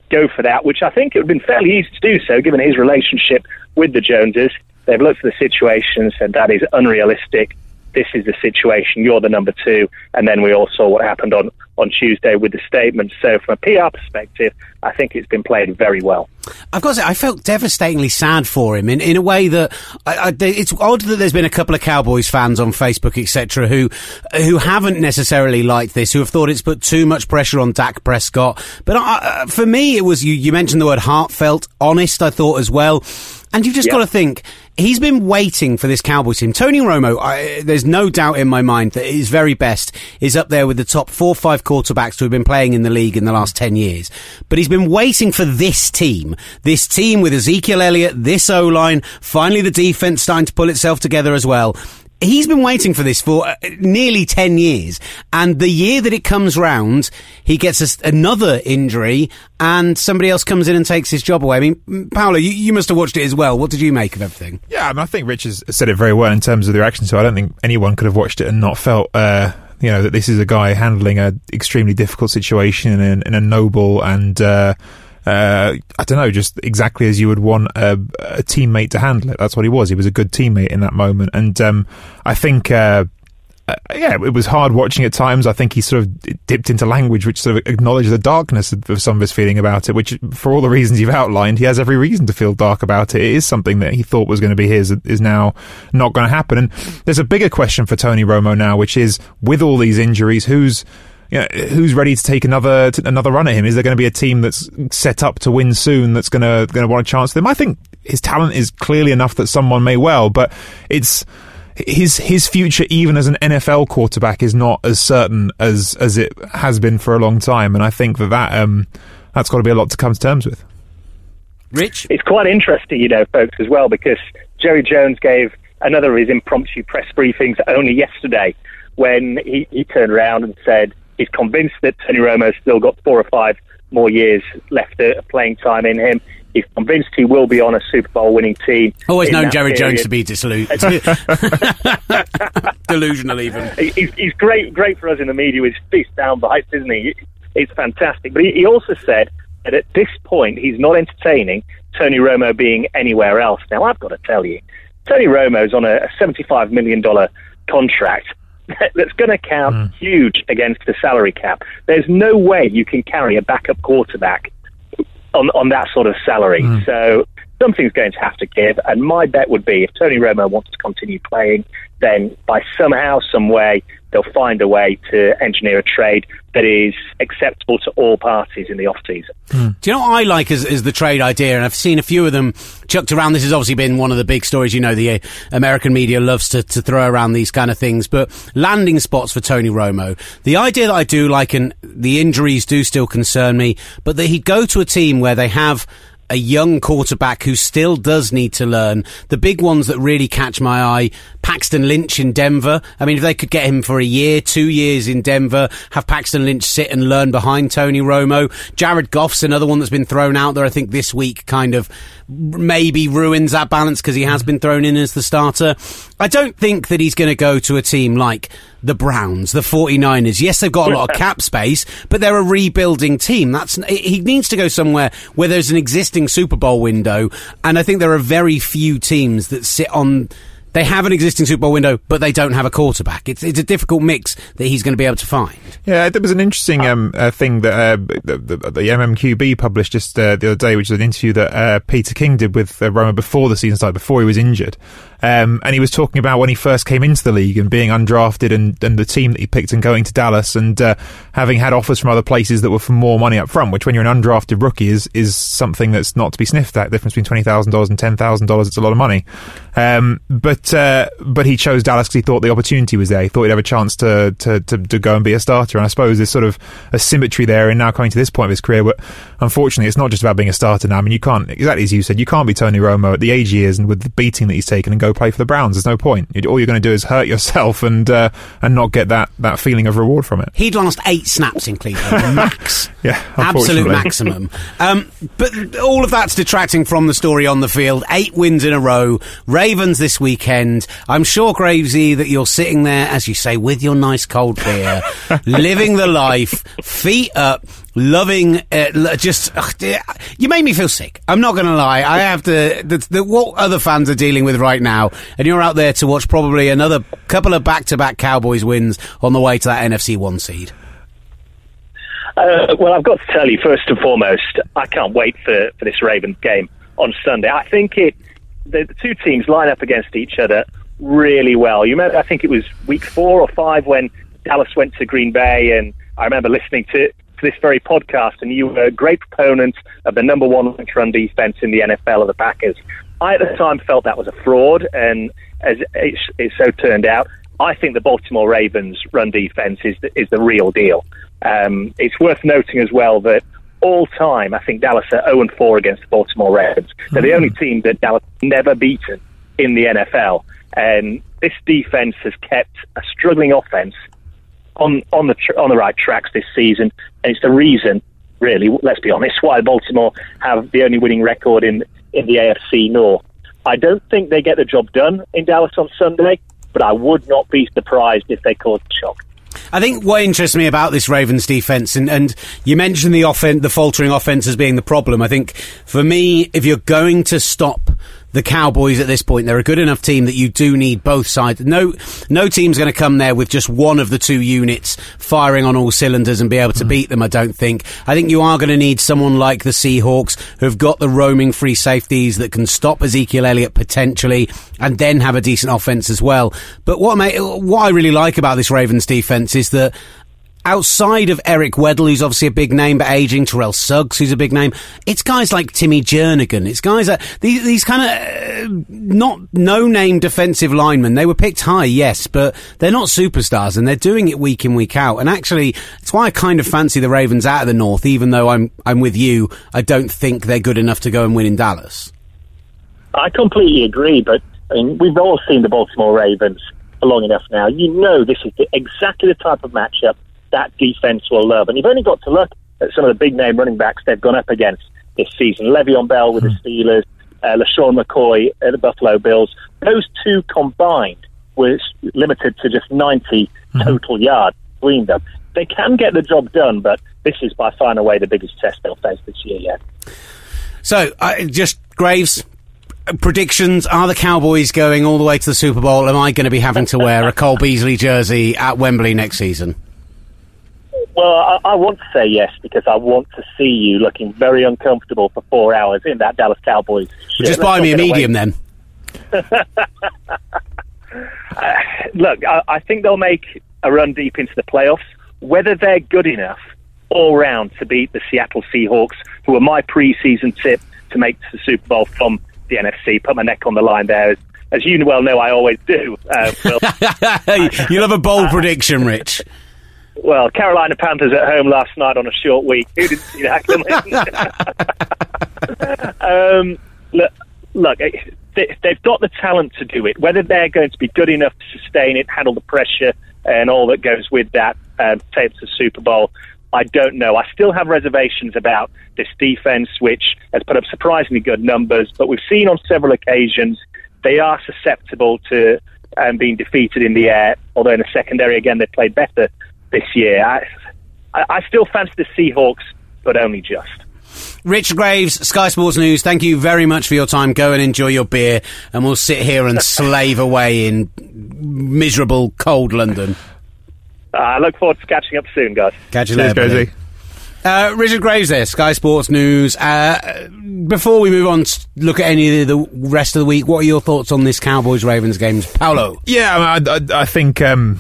go for that, which I think it would have been fairly easy to do so given his relationship with the Joneses. They've looked at the situation and said that is unrealistic. this is the situation. You're the number two. And then we all saw what happened on, on Tuesday with the statement. So, from a PR perspective, I think it's been played very well. I've got to say, I felt devastatingly sad for him in, in a way that I, I, it's odd that there's been a couple of Cowboys fans on Facebook, etc., who who haven't necessarily liked this, who have thought it's put too much pressure on Dak Prescott. But I, for me, it was you, you mentioned the word heartfelt, honest. I thought as well. And you've just yep. got to think, he's been waiting for this Cowboys team. Tony Romo, I, there's no doubt in my mind that his very best is up there with the top four or five quarterbacks who have been playing in the league in the last 10 years. But he's been waiting for this team, this team with Ezekiel Elliott, this O line, finally the defense starting to pull itself together as well he's been waiting for this for uh, nearly 10 years. And the year that it comes round, he gets a, another injury and somebody else comes in and takes his job away. I mean, Paolo, you, you, must have watched it as well. What did you make of everything? Yeah, I, mean, I think Rich has said it very well in terms of the reaction. So I don't think anyone could have watched it and not felt, uh, you know, that this is a guy handling an extremely difficult situation in, in a noble and, uh, uh, I don't know, just exactly as you would want a, a, teammate to handle it. That's what he was. He was a good teammate in that moment, and um, I think. Uh, uh, yeah, it was hard watching at times. I think he sort of dipped into language which sort of acknowledged the darkness of, of some of his feeling about it, which, for all the reasons you've outlined, he has every reason to feel dark about it. It is something that he thought was going to be his, is now not going to happen. And there's a bigger question for Tony Romo now, which is, with all these injuries, who's you know, who's ready to take another t- another run at him? Is there going to be a team that's set up to win soon that's going to going to want a chance with him? I think his talent is clearly enough that someone may well, but it's his his future even as an NFL quarterback is not as certain as as it has been for a long time, and I think that that um, that's got to be a lot to come to terms with. Rich, it's quite interesting, you know, folks, as well, because Jerry Jones gave another of his impromptu press briefings only yesterday when he, he turned around and said He's convinced that Tony Romo's still got four or five more years left of playing time in him. He's convinced he will be on a Super Bowl winning team. Always known Jerry period. Jones to be disillusioned. <laughs> delusional, even. He's, he's, great, great for us in the media with his sound bites, isn't he? It's fantastic. But he, he also said that at this point he's not entertaining Tony Romo being anywhere else. Now I've got to tell you, Tony Romo's on a, a $75 million contract <laughs> that's going to count mm. huge against the salary cap. There's no way you can carry a backup quarterback on on that sort of salary. Mm. So something's going to have to give. And my bet would be if Tony Romo wants to continue playing, then by somehow, some way, they'll find a way to engineer a trade that is acceptable to all parties in the off season. Hmm. Do you know what I like is, is, the trade idea? And I've seen a few of them chucked around. This has obviously been one of the big stories. You know, the uh, American media loves to, to throw around these kind of things, but landing spots for Tony Romo. The idea that I do like, and the injuries do still concern me, but that he'd go to a team where they have a young quarterback who still does need to learn. The big ones that really catch my eye, Paxton Lynch in Denver. I mean, if they could get him for a year, two years in Denver, have Paxton Lynch sit and learn behind Tony Romo. Jared Goff's another one that's been thrown out there, I think, this week kind of maybe ruins that balance because he has been thrown in as the starter. I don't think that he's going to go to a team like the Browns, the 49ers. Yes, they've got a lot of cap space, but they're a rebuilding team. That's he needs to go somewhere where there's an existing Super Bowl window, and I think there are very few teams that sit on they have an existing Super Bowl window, but they don't have a quarterback. It's it's a difficult mix that he's going to be able to find. Yeah, there was an interesting um, uh, thing that uh, the, the, the, MMQB published just uh, the other day, which is an interview that uh, Peter King did with uh, Romo before the season started, before he was injured. Um, and he was talking about when he first came into the league and being undrafted and, and the team that he picked and going to Dallas and uh, having had offers from other places that were for more money up front, which when you're an undrafted rookie is is something that's not to be sniffed at. The difference between $20,000 and $10,000, it's a lot of money. Um, but uh, but he chose Dallas because he thought the opportunity was there. He thought he'd have a chance to, to, to, to go and be a starter. And I suppose there's sort of a symmetry there in now coming to this point of his career. But unfortunately, it's not just about being a starter now. I mean, you can't, exactly as you said, you can't be Tony Romo at the age he is and with the beating that he's taken and go play for the Browns. There's no point. All you're going to do is hurt yourself and uh, and not get that, that feeling of reward from it. He'd last eight snaps in Cleveland, <laughs> max. yeah, absolute maximum. Um, but all of that's detracting from the story on the field. Eight wins in a row. Ravens this weekend. I'm sure Gravesy that you're sitting there, as you say, with your nice cold beer, <laughs> living the life, feet up loving uh, just ugh, you made me feel sick. I'm not gonna lie. I have to the, the, what other fans are dealing with right now and you're out there to watch probably another couple of back-to-back cowboys wins on the way to that nfc 1 seed. Uh, well i've got to tell you first and foremost i can't wait for, for this ravens game on sunday. I think it the, the two teams line up against each other really well. You remember i think it was week four or five when dallas went to green bay and I remember listening to to this very podcast, and you were a great proponent of the number one run defense in the NFL of the Packers. I at the time felt that was a fraud, and as it, it so turned out, I think the Baltimore Ravens run defense is the, is the real deal. Um, it's worth noting as well that all time, I think Dallas are 0 4 against the Baltimore Ravens. They're the hmm. only team that Dallas never beaten in the NFL. And this defense has kept a struggling offense on on the tr- on the right tracks this season, and it's the reason, really, let's be honest, why Baltimore have the only winning record in in the AFC North. I don't think they get the job done in Dallas on Sunday, but I would not be surprised if they cause shock. I think what interests me about this Ravens defense, and, and you mentioned the offense, the faltering offense as being the problem. I think for me, if you're going to stop the Cowboys at this point. They're a good enough team that you do need both sides. No, no team's going to come there with just one of the two units firing on all cylinders and be able to mm. beat them. I don't think. I think you are going to need someone like the Seahawks who've got the roaming free safeties that can stop Ezekiel Elliott potentially and then have a decent offense as well. But what, what I really like about this Ravens defense is that outside of Eric Weddle, who's obviously a big name but aging, Terrell Suggs, who's a big name, it's guys like Timmy Jernigan. It's guys that these, these kind of uh, not no name defensive linemen. They were picked high, yes, but they're not superstars and they're doing it week in week out. And actually, it's why I kind of fancy the Ravens out of the North, even though I'm I'm with you. I don't think they're good enough to go and win in Dallas. I completely agree, but I mean, we've all seen the Baltimore Ravens for long enough now. You know this is the, exactly the type of matchup that defense will love. And you've only got to look at some of the big name running backs they've gone up against this season. Le'Veon Bell with the hmm. Steelers, uh, LeSean McCoy at the Buffalo Bills. Those two combined were limited to just 90 mm-hmm. total yards between them. They can get the job done, but this is by far and away the biggest test they'll face this year yet. So, uh, just Graves, predictions are the Cowboys going all the way to the Super Bowl? Am I going to be having to wear a Cole Beasley jersey at Wembley next season? Well, I, I, want to say yes because I want to see you looking very uncomfortable for four hours in that Dallas Cowboys. Just buy me a medium then. <laughs> uh, look, I, I think they'll make a run deep into the playoffs. Whether they're good enough all round to beat the Seattle Seahawks, who are my preseason tip to make the Super Bowl from the NFC, put my neck on the line there. As, as you well know, I always do. Uh, <laughs> you love a bold prediction, Rich well, Carolina Panthers at home last night on a short week. Who didn't see that coming? <laughs> um, look, look, they've got the talent to do it. Whether they're going to be good enough to sustain it, handle the pressure, and all that goes with that, um, take the Super Bowl, I don't know. I still have reservations about this defense, which has put up surprisingly good numbers, but we've seen on several occasions they are susceptible to um, being defeated in the air. Although in the secondary, again, they played better this year. I, I still fancy the Seahawks, but only just. Rich Graves, Sky Sports News, thank you very much for your time. Go and enjoy your beer, and we'll sit here and <laughs> slave away in miserable, cold London. I look forward to catching up soon, guys. Catch you later. Uh, Richard Graves there, Sky Sports News. Uh, before we move on to look at any of the rest of the week, what are your thoughts on this Cowboys Ravens games? Paolo? Yeah, I, I, I think um,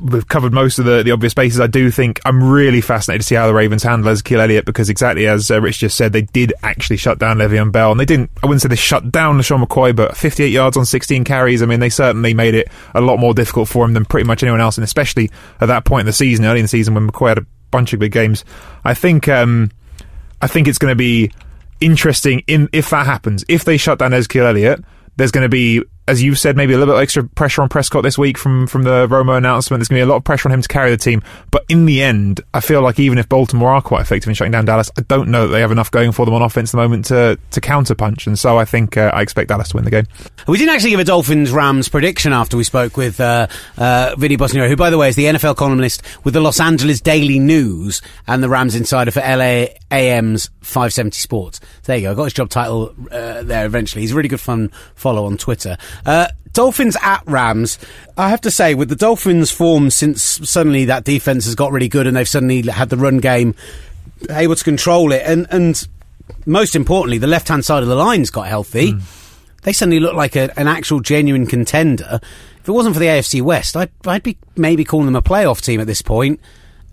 we've covered most of the, the obvious bases. I do think I'm really fascinated to see how the Ravens handle Ezekiel Elliott because exactly as uh, Rich just said, they did actually shut down Le'Veon Bell, and they didn't. I wouldn't say they shut down LeSean McCoy, but 58 yards on 16 carries. I mean, they certainly made it a lot more difficult for him than pretty much anyone else, and especially at that point in the season, early in the season when McCoy had a bunch of big games. I think um, I think it's going to be interesting in if that happens. If they shut down Ezekiel Elliott, there's going to be as you've said, maybe a little bit extra pressure on Prescott this week from from the Romo announcement. There's going to be a lot of pressure on him to carry the team. But in the end, I feel like even if Baltimore are quite effective in shutting down Dallas, I don't know that they have enough going for them on offense at the moment to to counterpunch. And so I think uh, I expect Dallas to win the game. We didn't actually give a Dolphins Rams prediction after we spoke with uh, uh, Vinny Bonsignore, who, by the way, is the NFL columnist with the Los Angeles Daily News and the Rams insider for LA AM's 570 Sports. There you go. I got his job title uh, there eventually. He's a really good fun follow on Twitter. Uh, Dolphins at Rams. I have to say, with the Dolphins' form since suddenly that defense has got really good and they've suddenly had the run game able to control it, and and most importantly, the left hand side of the line's got healthy. Mm. They suddenly look like a, an actual genuine contender. If it wasn't for the AFC West, I'd, I'd be maybe calling them a playoff team at this point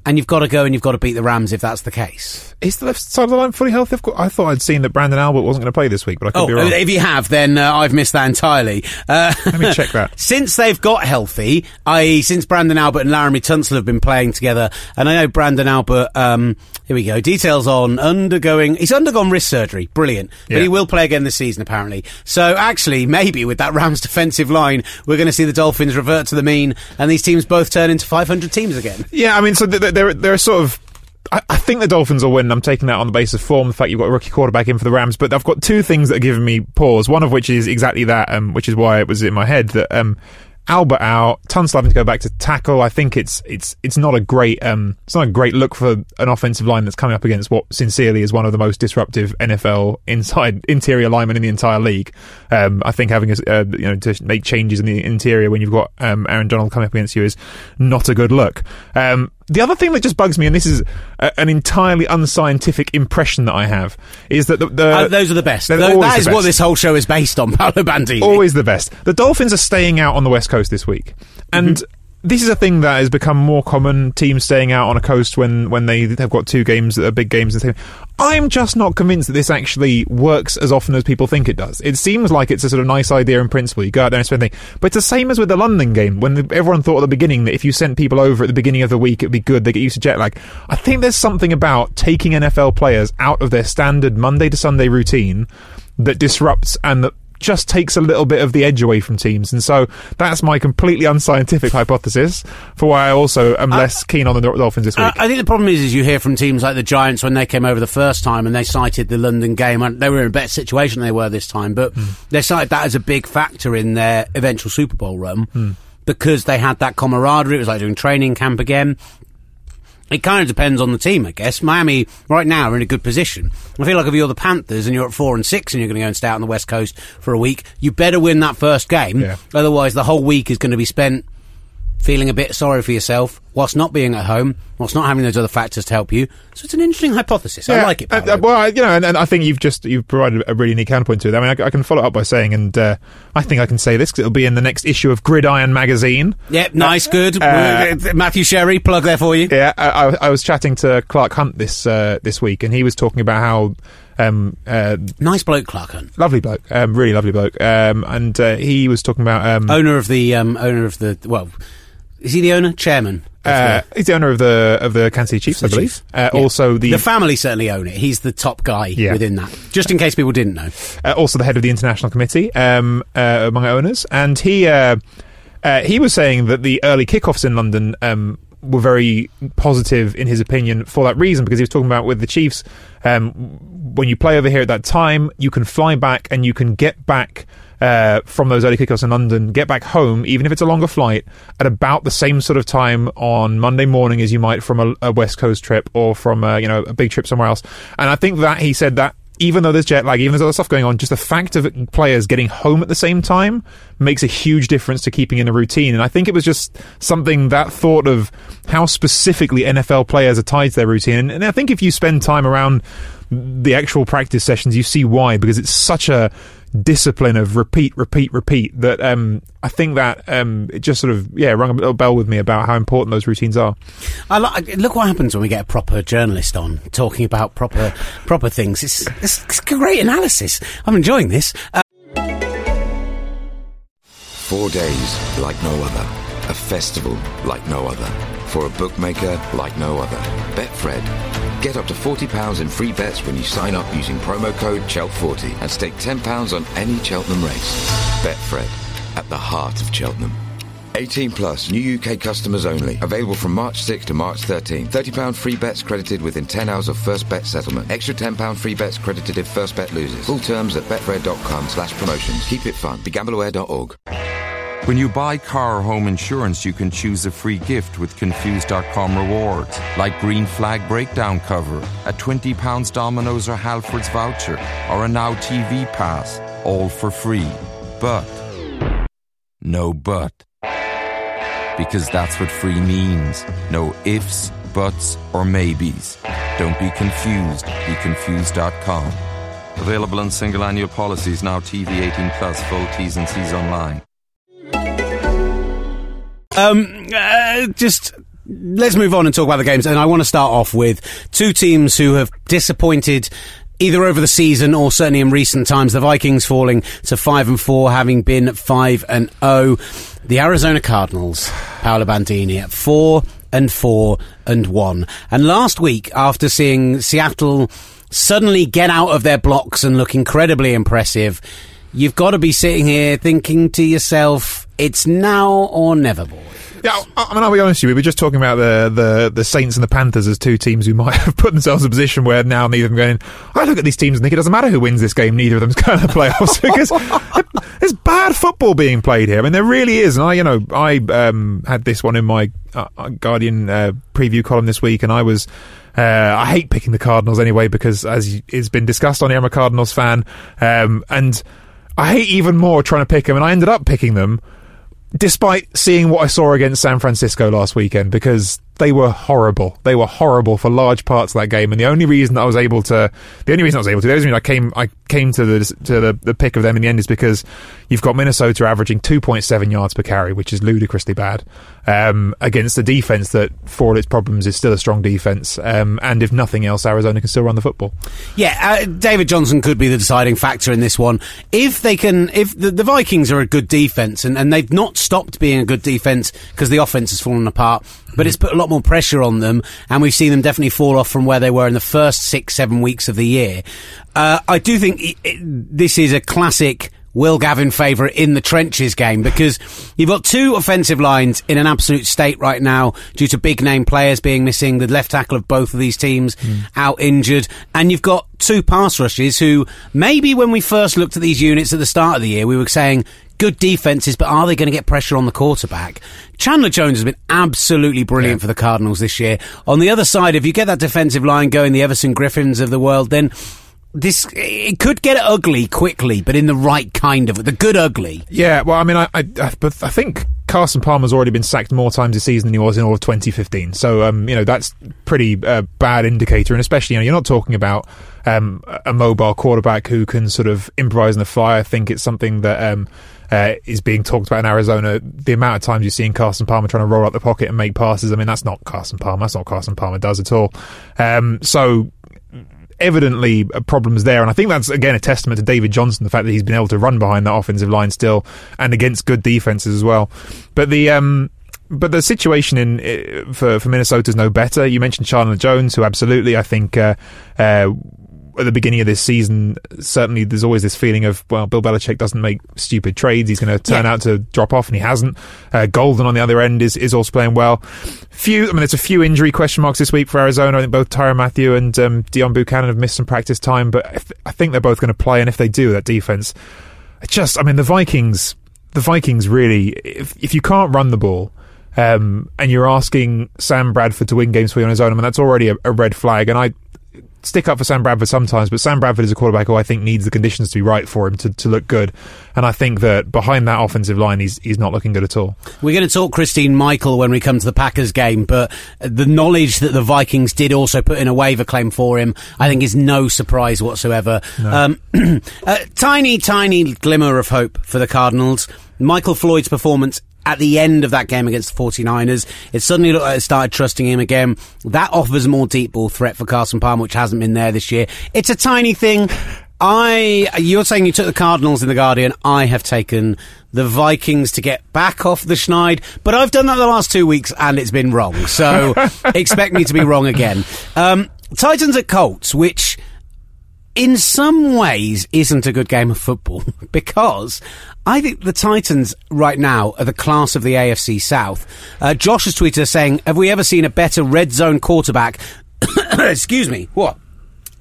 and you've got to go and you've got to beat the Rams if that's the case. Is the left side of the line fully healthy? I thought I'd seen that Branden Albert wasn't going to play this week, but I could oh, be wrong. If you have, then uh, I've missed that entirely. Uh, Let me check that. <laughs> since they've got healthy, i.e., since Branden Albert and Laremy Tunsil have been playing together, and I know Branden Albert. Um, here we go. Details on undergoing. He's undergone wrist surgery. Brilliant, but he will play again this season apparently. So actually, maybe with that <laughs> Rams defensive line, we're going to see the Dolphins revert to the mean, and these teams both turn into 500 teams again. Yeah, I mean, so they're they're sort of I, I, think the Dolphins will win. I'm taking that on the basis of form, the fact you've got a rookie quarterback in for the Rams. But I've got two things that are giving me pause. One of which is exactly that, um, which is why it was in my head that um, Albert out, Tunsil having to go back to tackle. I think it's it's it's not a great um it's not a great look for an offensive line that's coming up against what sincerely is one of the most disruptive NFL inside interior linemen in the entire league. Um, I think having a, uh, you know to make changes in the interior when you've got um, Aaron Donald coming up against you is not a good look. Um, the other thing that just bugs me, and this is a, an entirely unscientific impression that I have, is that the, the uh, those are the best. that is what this whole show is based on. <laughs> Paolo Bandini, always the best. The Dolphins are staying out on the West Coast this week, and. Mm-hmm this is a thing that has become more common. Teams staying out on a coast when, when they have got two games that are big games. And I'm just not convinced that this actually works as often as people think it does. It seems like it's a sort of nice idea in principle. You go out there and spend things, but it's the same as with the London game when the, everyone thought at the beginning that if you sent people over at the beginning of the week, it'd be good. They get used to jet lag. I think there's something about taking NFL players out of their standard Monday to Sunday routine that disrupts and that just takes a little bit of the edge away from teams. And so that's my completely unscientific hypothesis for why I also am less keen on the Dolphins this week. I think the problem is, is you hear from teams like the Giants when they came over the first time and they cited the London game. And they were in a better situation than they were this time, but mm. they cited that as a big factor in their eventual Super Bowl run. Mm because they had that camaraderie. It was like doing training camp again. It kind of depends on the team, I guess. Miami right now are in a good position. I feel like if you're the Panthers and you're at four and six and you're going to go and stay out on the West Coast for a week, you better win that first game. Yeah. Otherwise, the whole week is going to be spent feeling a bit sorry for yourself whilst not being at home, whilst not having those other factors to help you. So it's an interesting hypothesis. Yeah, I like it. Uh, well, you know, and, and, I think you've just you've provided a really neat counterpoint to it. I mean, I, I can follow up by saying, and uh, I think I can say this because it'll be in the next issue of Gridiron magazine. Yep, nice, uh, good. Uh, Matthew Sherry, plug there for you. Yeah, I, I was chatting to Clark Hunt this uh, this week, and he was talking about how um, uh, nice bloke, Clark Hunt. Lovely bloke, um, really lovely bloke. Um, and uh, he was talking about um, owner of the um, owner of the well, is he the owner, chairman? Uh, he's the owner of the of the Kansas City Chiefs, I believe. Uh, yeah. Also, the the family certainly own it. He's the top guy yeah. within that. Just in case people didn't know. Uh, also, the head of the international committee um, uh, among owners, and he uh, uh, he was saying that the early kickoffs in London um, were very positive in his opinion for that reason because he was talking about with the Chiefs um, when you play over here at that time, you can fly back and you can get back uh, from those early kickoffs in London, get back home, even if it's a longer flight, at about the same sort of time on Monday morning as you might from a, a West Coast trip or from a, you know a big trip somewhere else. And I think that he said that even though there's jet lag, even though there's other stuff going on, just the fact of players getting home at the same time makes a huge difference to keeping in a routine. And I think it was just something that thought of how specifically NFL players are tied to their routine. And I think if you spend time around the actual practice sessions, you see why, because it's such a discipline of repeat, repeat, repeat that um, I think that um, it just sort of yeah rung a little bell with me about how important those routines are. I like, look what happens when we get a proper journalist on talking about proper proper things. It's, it's, it's great analysis. I'm enjoying this. Uh- Four days like no other, a festival like no other, for a bookmaker like no other. Betfred Get up to £40 in free bets when you sign up using promo code CHELT40 and stake £10 on any Cheltenham race. Betfred. at the heart of Cheltenham. 18 plus, new UK customers only. Available from March 6 to March 13. £30 free bets credited within 10 hours of first bet settlement. Extra £10 free bets credited if first bet loses. Full terms at betfred.com slash promotions. Keep it fun. BeGambleAware.org. When you buy car or home insurance, you can choose a free gift with Confused.com rewards, like Green Flag Breakdown cover, a £20 Domino's or Halford's voucher, or a Now TV pass, all for free. But, no but. Because that's what free means. No ifs, buts, or maybes. Don't be confused. Be confused.com. Available on single annual policies now TV 18 plus full T's and C's online. Um, uh, just let's move on and talk about the games. And I want to start off with two teams who have disappointed either over the season or certainly in recent times. The Vikings falling to five and four, having been five and oh. The Arizona Cardinals, Paolo Bandini at four and four and one. And last week, after seeing Seattle suddenly get out of their blocks and look incredibly impressive, you've got to be sitting here thinking to yourself, it's now or never, boy. Yeah, I mean, I'll be honest with you. We were just talking about the, the, the Saints and the Panthers as two teams who <laughs> might have put themselves in a position where now neither of them going, I look at these teams and think it doesn't matter who wins this game, neither of them's <laughs> going to the playoffs <laughs> because there's bad football being played here. I mean, there really is. And I, you know, I um, had this one in my uh, Guardian uh, preview column this week and I was. Uh, I hate picking the Cardinals anyway because, as has been discussed on here, I'm a Cardinals fan, um, and I hate even more trying to pick them. And I ended up picking them despite seeing what I saw against San Francisco last weekend, because they were horrible. They were horrible for large parts of that game, and the only reason that I was able to, the only reason I was able to, the only reason I came, I came to the to the, the pick of them in the end is because you've got Minnesota averaging 2.7 yards per carry, which is ludicrously bad, um, against a defense that, for all its problems, is still a strong defense. Um, and if nothing else, Arizona can still run the football. Yeah, uh, David Johnson could be the deciding factor in this one. If they can, if the, the Vikings are a good defense, and, and they've not stopped being a good defense because the offense has fallen apart but it's put a lot more pressure on them, and we've seen them definitely fall off from where they were in the first six, seven weeks of the year. Uh, I do think it, it, this is a classic Will Gavin favourite in the trenches game because you've got two offensive lines in an absolute state right now due to big name players being missing, the left tackle of both of these teams mm. out injured, and you've got two pass rushes who maybe when we first looked at these units at the start of the year, we were saying good defenses, but are they going to get pressure on the quarterback? Chandler Jones has been absolutely brilliant yeah. for the Cardinals this year. On the other side, if you get that defensive line going, the Everson Griffins of the world, then this it could get ugly quickly, but in the right kind of the good ugly. Yeah, well, I mean, I, I, but I think Carson Palmer's already been sacked more times this season than he was in all of 2015. So, um, you know, that's pretty uh, bad indicator, and especially, you know, you're not talking about um, a mobile quarterback who can sort of improvise in the fly. I think it's something that. Um, uh, is being talked about in Arizona. The amount of times you're seeing Carson Palmer trying to roll up the pocket and make passes, I mean, that's not Carson Palmer. That's not Carson Palmer does at all. Um, so evidently problems there. And I think that's, again, a testament to David Johnson, the fact that he's been able to run behind that offensive line still and against good defenses as well. But the, um, but the situation in uh, for for Minnesota is no better. You mentioned Chandler Jones, who absolutely I think uh, uh, at the beginning of this season, certainly there's always this feeling of, well, Bill Belichick doesn't make stupid trades. He's going to turn yeah. out to drop off, and he hasn't. Uh, Golden on the other end is, is also playing well. Few, I mean, there's a few injury question marks this week for Arizona. I think both Tyrann Mathieu and um, Deone Bucannon have missed some practice time, but if, I think they're both going to play, and if they do, that defense, just, I mean, the Vikings, the Vikings really, if, if you can't run the ball, um, and you're asking Sam Bradford to win games for you on his own, I mean, that's already a, a red flag. And I, stick up for Sam Bradford sometimes, but Sam Bradford is a quarterback who I think needs the conditions to be right for him to, to look good. And I think that behind that offensive line, he's, he's not looking good at all. We're going to talk Christine Michael when we come to the Packers game, but the knowledge that the Vikings did also put in a waiver claim for him, I think is no surprise whatsoever. No. Um, <clears throat> a tiny, tiny glimmer of hope for the Cardinals. Michael Floyd's performance at the end of that game against the 49ers, it suddenly looked like it started trusting him again. That offers more deep ball threat for Carson Palmer, which hasn't been there this year. It's a tiny thing. I, you're saying you took the Cardinals in the Guardian. I have taken the Vikings to get back off the schneid, but I've done that the last two weeks and it's been wrong. So <laughs> expect me to be wrong again. Um, Titans at Colts, which in some ways isn't a good game of football <laughs> because I think the Titans right now are the class of the AFC South. Uh, Josh has tweeted saying, "Have we ever seen a better red zone quarterback?" <coughs> Excuse me. What?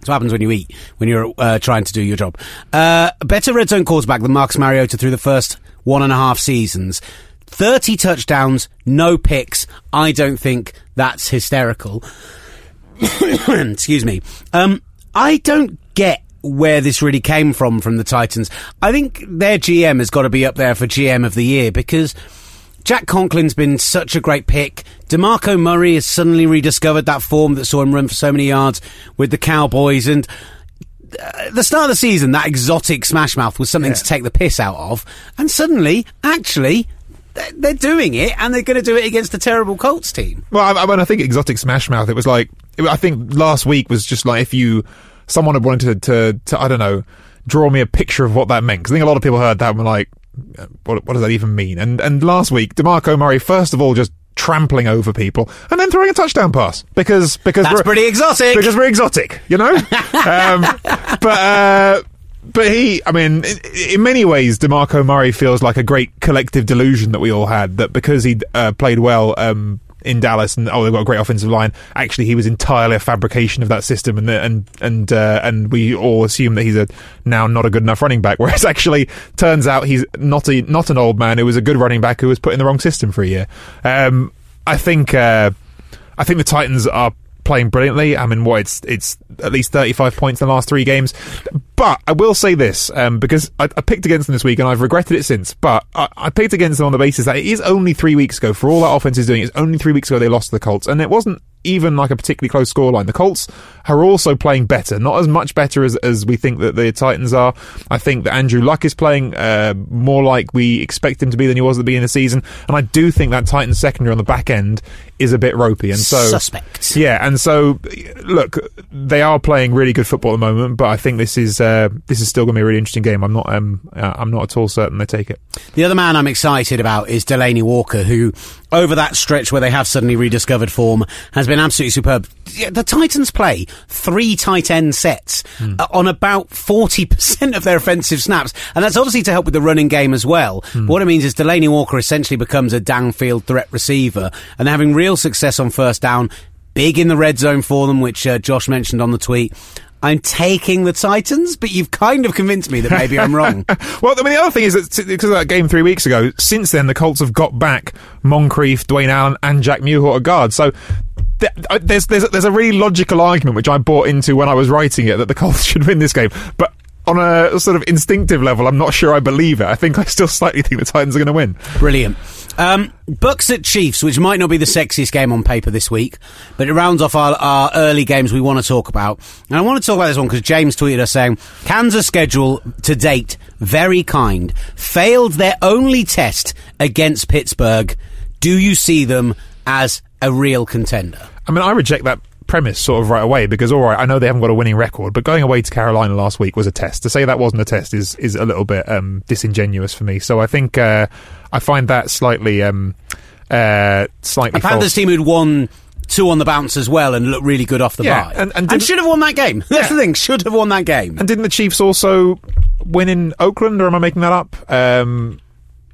That's what happens when you eat, when you're uh, trying to do your job. Uh, better red zone quarterback than Marcus Mariota through the first one and a half seasons. 30 touchdowns, no picks. I don't think that's hysterical. <coughs> Excuse me. Um, I don't get where this really came from from the Titans. I think their GM has got to be up there for GM of the year because Jack Conklin's been such a great pick. DeMarco Murray has suddenly rediscovered that form that saw him run for so many yards with the Cowboys and uh, the start of the season, that exotic smash mouth was something yeah. to take the piss out of. And suddenly, actually, they're doing it, and they're going to do it against a terrible Colts team. Well, I, I mean, I think exotic smash mouth. It was like I think last week was just like if you someone had wanted to, to, to I don't know, draw me a picture of what that meant. Because I think a lot of people heard that and were like, what, what does that even mean? And and last week, Demarco Murray, first of all, just trampling over people and then throwing a touchdown pass because because that's we're, pretty exotic because we're exotic, you know. <laughs> um, but uh, but he, I mean, in many ways, Demarco Murray feels like a great collective delusion that we all had that because he uh, played well. Um, in Dallas, and oh, they've got a great offensive line. Actually, he was entirely a fabrication of that system, and and and uh, and we all assume that he's a now not a good enough running back. <laughs> Whereas actually, turns out he's not a not an old man who was a good running back who was put in the wrong system for a year. Um, I think uh, I think the Titans are playing brilliantly. I mean, what it's it's at least 35 points in the last three games. But I will say this um, because I, I, picked against them this week and I've regretted it since. But I, I, picked against them on the basis that it is only three weeks ago. For all that offense is doing, it's only three weeks ago they lost to the Colts, and it wasn't even like a particularly close scoreline. The Colts are also playing better, not as much better as, as we think that the Titans are. I think that Andrew Luck is playing uh, more like we expect him to be than he was at the beginning of the season, and I do think that Titans secondary on the back end is a bit ropey, and so suspect. Yeah, and so look, they are playing really good football at the moment, but I think this is uh, this is still going to be a really interesting game. I'm not um, uh, I'm not at all certain they take it. The other man I'm excited about is Delanie Walker, who over that stretch where they have suddenly rediscovered form has been absolutely superb. The Titans play three tight end sets mm. on about 40% of their offensive snaps. And that's obviously to help with the running game as well. Mm. what it means is Delanie Walker essentially becomes a downfield threat receiver and they're having real success on first down. Big in the red zone for them, which uh, Josh mentioned on the tweet. I'm taking the Titans, but you've kind of convinced me that maybe I'm wrong. <laughs> well, I mean, the other thing is that because of that game three weeks ago, since then the Colts have got back Moncrief, Dwayne Allen, and Jack Mewhort at guard. So uh, there's there's there's a really logical argument which I bought into when I was writing it that the <laughs> Colts should win this game, but on a sort of instinctive level, I'm not sure I believe it. I think I still slightly think the Titans are going to win. Brilliant. Um, Bucks at Chiefs, which might not be the sexiest game on paper this week, but it rounds off our, our early games we want to talk about. And I want to talk about this one because James tweeted us saying, Kansas schedule to date, very kind. Failed their only test against Pittsburgh. Do you see them as a real contender? I mean, I reject that premise sort of right away because all right, I know they haven't got a winning record, but going away to Carolina last week was a test. To say that wasn't a test is is a little bit um, disingenuous for me. So I think uh, I find that slightly um, uh, slightly. A Panthers team who'd won two on the bounce as well and looked really good off the yeah, bye. And, and, and should have won that game. <laughs> That's yeah. the thing. Should have won that game. And didn't the Chiefs also win in Oakland, or am I making that up? Um,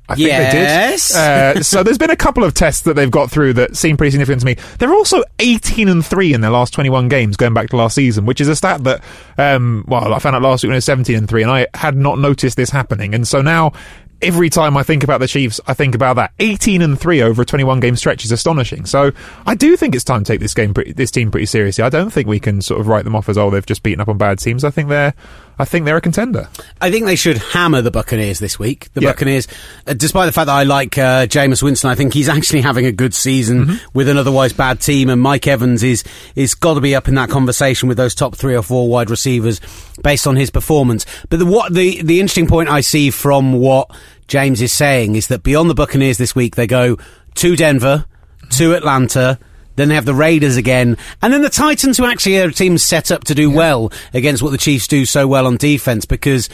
I think yes. they did. Uh, so there's been a couple of tests that they've got through that seem pretty significant to me. They're also 18 and 3 in their last 21 games going back to last season, which is a stat that, um, well, I found out last week when it was 17 and 3 and I had not noticed this happening. And so now every time I think about the Chiefs, I think about that. 18 and 3 over a 21 game stretch is astonishing. So I do think it's time to take this game, pretty, this team pretty seriously. I don't think we can sort of write them off as, oh, they've just beaten up on bad teams. I think they're, I think they're a contender. I think they should hammer the Buccaneers this week. The yeah. Buccaneers, uh, despite the fact that I like uh, Jameis Winston, I think he's <laughs> actually having a good season mm-hmm. with an otherwise bad team. And Mike Evans is is got to be up in that conversation with those top three or four wide receivers based on his performance. But the what the the interesting point I see from what James is saying is that beyond the Buccaneers this week, they go to Denver, to Atlanta. Then they have the Raiders again, and then the Titans, who actually are a team set up to do yeah. well against what the Chiefs do so well on defense, because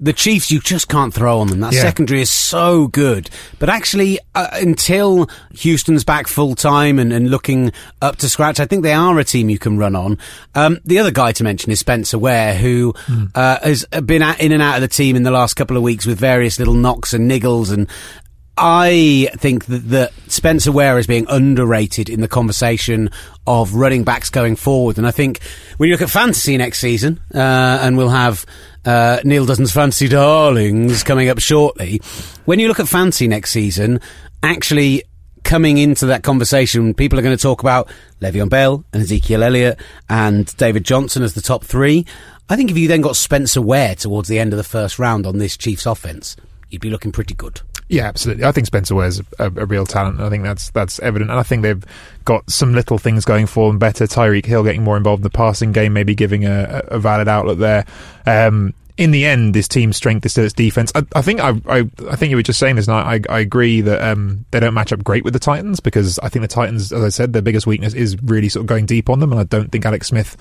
the Chiefs, you just can't throw on them. That Yeah. secondary is so good. But actually, uh, until Houston's back full time and, and looking up to scratch, I think they are a team you can run on. Um, the other guy to mention is Spencer Ware, who uh, has been at, in and out of the team in the last couple of weeks with various little knocks and niggles and. I think that, that Spencer Ware is being underrated in the conversation of running backs going forward. And I think when you look at fantasy next season, uh, and we'll have uh, Neil Dutton's fantasy darlings coming up shortly. When you look at fantasy next season, actually coming into that conversation, people are going to talk about Le'Veon Bell and Ezekiel Elliott and David Johnson as the top three. I think if you then got Spencer Ware towards the end of the first round on this Chiefs offense, you'd be looking pretty good. Yeah, absolutely. I think Spencer Ware's a, a real talent. And I think that's that's evident, and I think they've got some little things going for them better. Tyreek Hill getting more involved in the passing game, maybe giving a, a valid outlet there. Um, in the end, this team's strength is still its defense. I, I think I, I, I think you were just saying this, and I, I agree that um, they don't match up great with the Titans because I think the Titans, as I said, their biggest weakness is really sort of going deep on them, and I don't think Alex Smith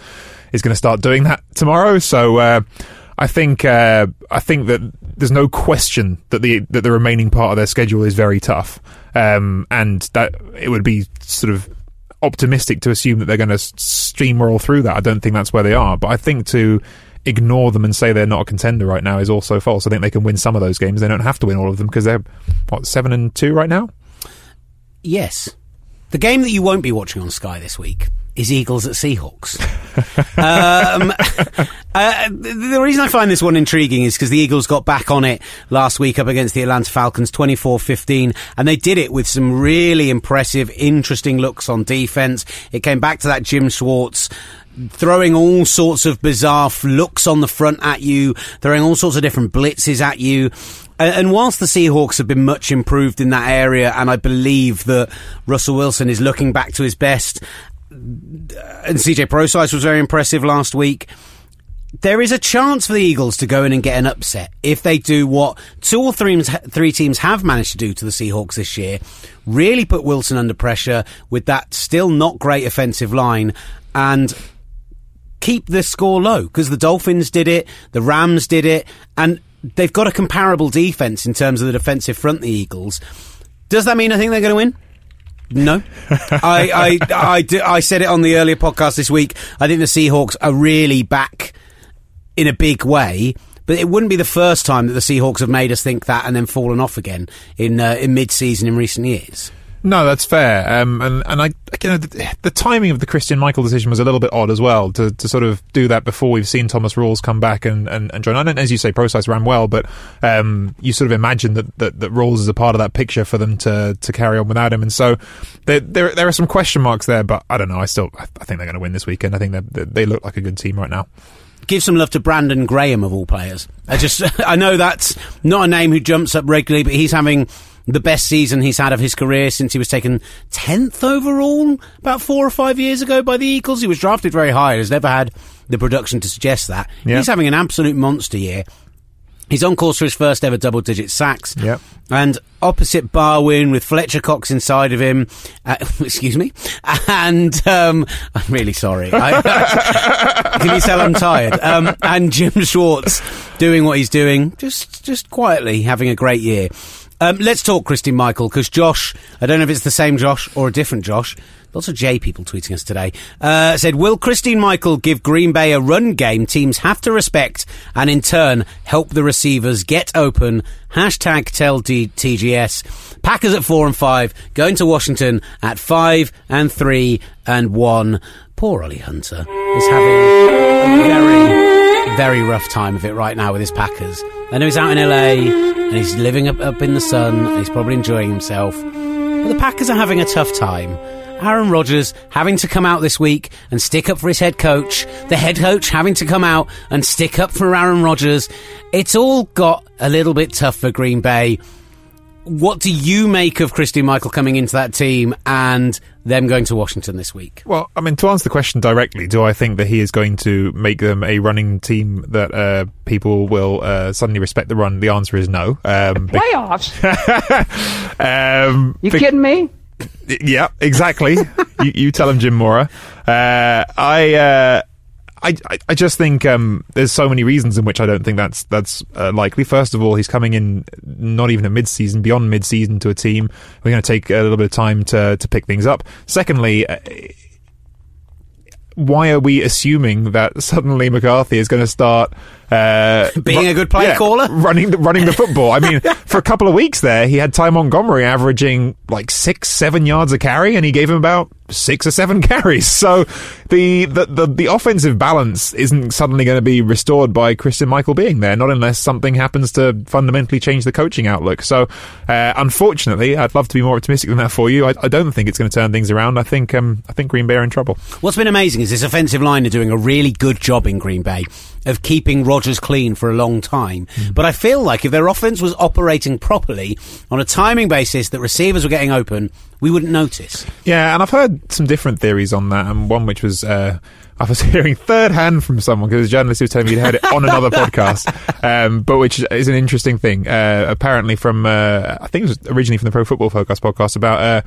is going to start doing that tomorrow. So. Uh, I think uh, I think that there's no question that the that the remaining part of their schedule is very tough, um, and that it would be sort of optimistic to assume that they're going to steamroll through that. I don't think that's where they are, but I think to ignore them and say they're not a contender right now is also false. I think they can win some of those games. They don't have to win all of them because they're what seven and two right now. Yes. The game that you won't be watching on Sky this week is Eagles at Seahawks. <laughs> um, <laughs> uh, the reason I find this one intriguing is because the Eagles got back on it last week up against the Atlanta Falcons 24 15, and they did it with some really impressive, interesting looks on defense. It came back to that Jim Schwartz throwing all sorts of bizarre looks on the front at you, throwing all sorts of different blitzes at you. And, and whilst the Seahawks have been much improved in that area, and I believe that Russell Wilson is looking back to his best, and CJ Procise was very impressive last week. There is a chance for the Eagles to go in and get an upset if they do what two or three, three teams have managed to do to the Seahawks this year. Really put Wilson under pressure with that still not great offensive line and keep the score low because the Dolphins did it, the Rams did it, and they've got a comparable defense in terms of the defensive front. The Eagles. Does that mean I think they're going to win? No, <laughs> I I said it on the earlier podcast this week. I think the Seahawks are really back in a big way, but it wouldn't be the first time that the Seahawks have made us think that and then fallen off again in uh, in mid season in recent years. No, that's fair. Um, and and I, you know, the, the timing of the Christine Michael decision was a little bit odd as well to, to sort of do that before we've seen Thomas Rawls come back and, and, and join. I don't, as you say, Procise ran well, but um, you sort of imagine that, that that Rawls is a part of that picture for them to to carry on without him. And so there there, there are some question marks there, but I don't know. I still I think they're going to win this weekend. I think they they look like a good team right now give some love to Brandon Graham of all players. I just <laughs> I know that's not a name who jumps up regularly, but he's having the best season he's had of his career since he was taken 10th overall about four or five years ago by the Eagles. He was drafted very high. And has never had the production to suggest that. Yeah. He's having an absolute monster year. He's on course for his first ever double digit sacks. Yep. And opposite Barwin with Fletcher Cox inside of him. Uh, <laughs> excuse me. And um, I'm really sorry. I, <laughs> can you tell I'm tired? Um, and Jim Schwartz doing what he's doing, just just quietly having a great year. Um, let's talk Christine Michael because Josh, I don't know if it's the same Josh or a different Josh. Lots of J people tweeting us today. Uh, said, Will Christine Michael give Green Bay a run game teams have to respect and in turn help the receivers get open? Hashtag tell D- TGS. Packers at four and five, going to Washington at five and three and one. Poor Olly Hunter is having a very, very rough time of it right now with his Packers. I know he's out in LA and he's living up, up in the sun and he's probably enjoying himself. But the Packers are having a tough time. Aaron Rodgers having to come out this week and stick up for his head coach. The head coach having to come out and stick up for Aaron Rodgers. It's all got a little bit tough for Green Bay. What do you make of Christine Michael coming into that team and them going to Washington this week? Well, I mean, to answer the question directly, do I think that he is going to make them a running team that uh, people will uh, suddenly respect the run? The answer is no. Um, Playoffs? <laughs> um, you be- kidding me? Yeah, exactly. <laughs> you, you tell him, Jim Mora. Uh, I. I, I, I just think um, there's so many reasons in which I don't think that's that's uh, likely. First of all, he's coming in not even a mid-season, beyond mid-season to a team. We're going to take a little bit of time to to pick things up. Secondly. Uh, why are we assuming that <laughs> suddenly McCarthy is going to start uh, being ru- a good play yeah, caller, running the, running the football? I mean, <laughs> for a couple of weeks there, he had Ty Montgomery averaging like six, seven yards a carry, and he gave him about six or seven <laughs> carries. So the the the, the offensive balance isn't suddenly going to be restored by Christine Michael being there, not unless something happens to fundamentally change the coaching outlook. So uh, unfortunately, I'd love to be more optimistic than that for you. I, I don't think it's going to turn things around. I think um, I think Green Bay are in trouble. What's been amazing is this offensive line are doing a really good job in Green Bay of keeping Rodgers clean for a long time. Mm. But I feel like if their offense was operating properly on a timing basis that receivers were getting open, we wouldn't notice. Yeah, and I've heard some different theories on that, and one which was. Uh, I was <laughs> hearing third hand from someone because a journalist was telling me he'd heard it on another podcast, <laughs> um, but which is an interesting thing. Uh, apparently, from uh, I think it was originally from the Pro Football Focus podcast about uh,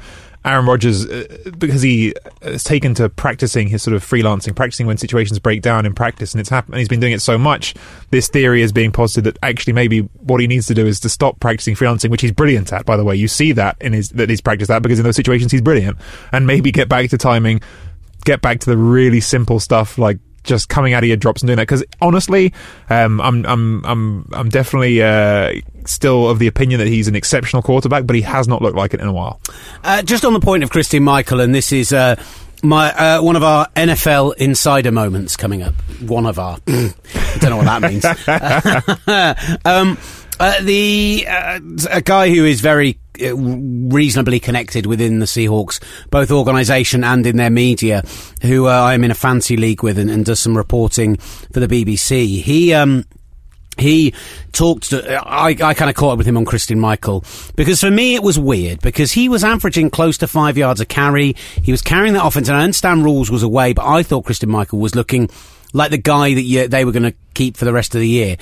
Aaron Rodgers uh, because he has taken to practicing his sort of freelancing, practicing when situations break down in practice, and it's happened. And he's been doing it so much. This theory is being posited that actually maybe what he needs to do is to stop practicing freelancing, which he's brilliant at. By the way, you see that in his that he's practiced that because in those situations he's brilliant, and maybe get back to timing, get back to the really simple stuff like just coming out of your drops and doing that. Because honestly, um, I'm I'm I'm I'm definitely uh, still of the opinion that he's an exceptional quarterback, but he has not looked like it in a while. Uh, just on the point of Christine Michael, and this is. Uh, my uh, one of our NFL insider moments coming up. One of our, <clears throat> I don't know what that means. <laughs> <laughs> um, uh, the uh, a guy who is very reasonably connected within the Seahawks, both organisation and in their media, who uh, I'm in a fancy league with and, and, does some reporting for the BBC. He um, he talked to, I, I kind of caught up with him on Christine Michael because for me it was weird because he was averaging close to five yards a carry. He was carrying that offense and I understand Rawls was away, but I thought Christine Michael was looking like the guy that you, they were going to keep for the rest of the year.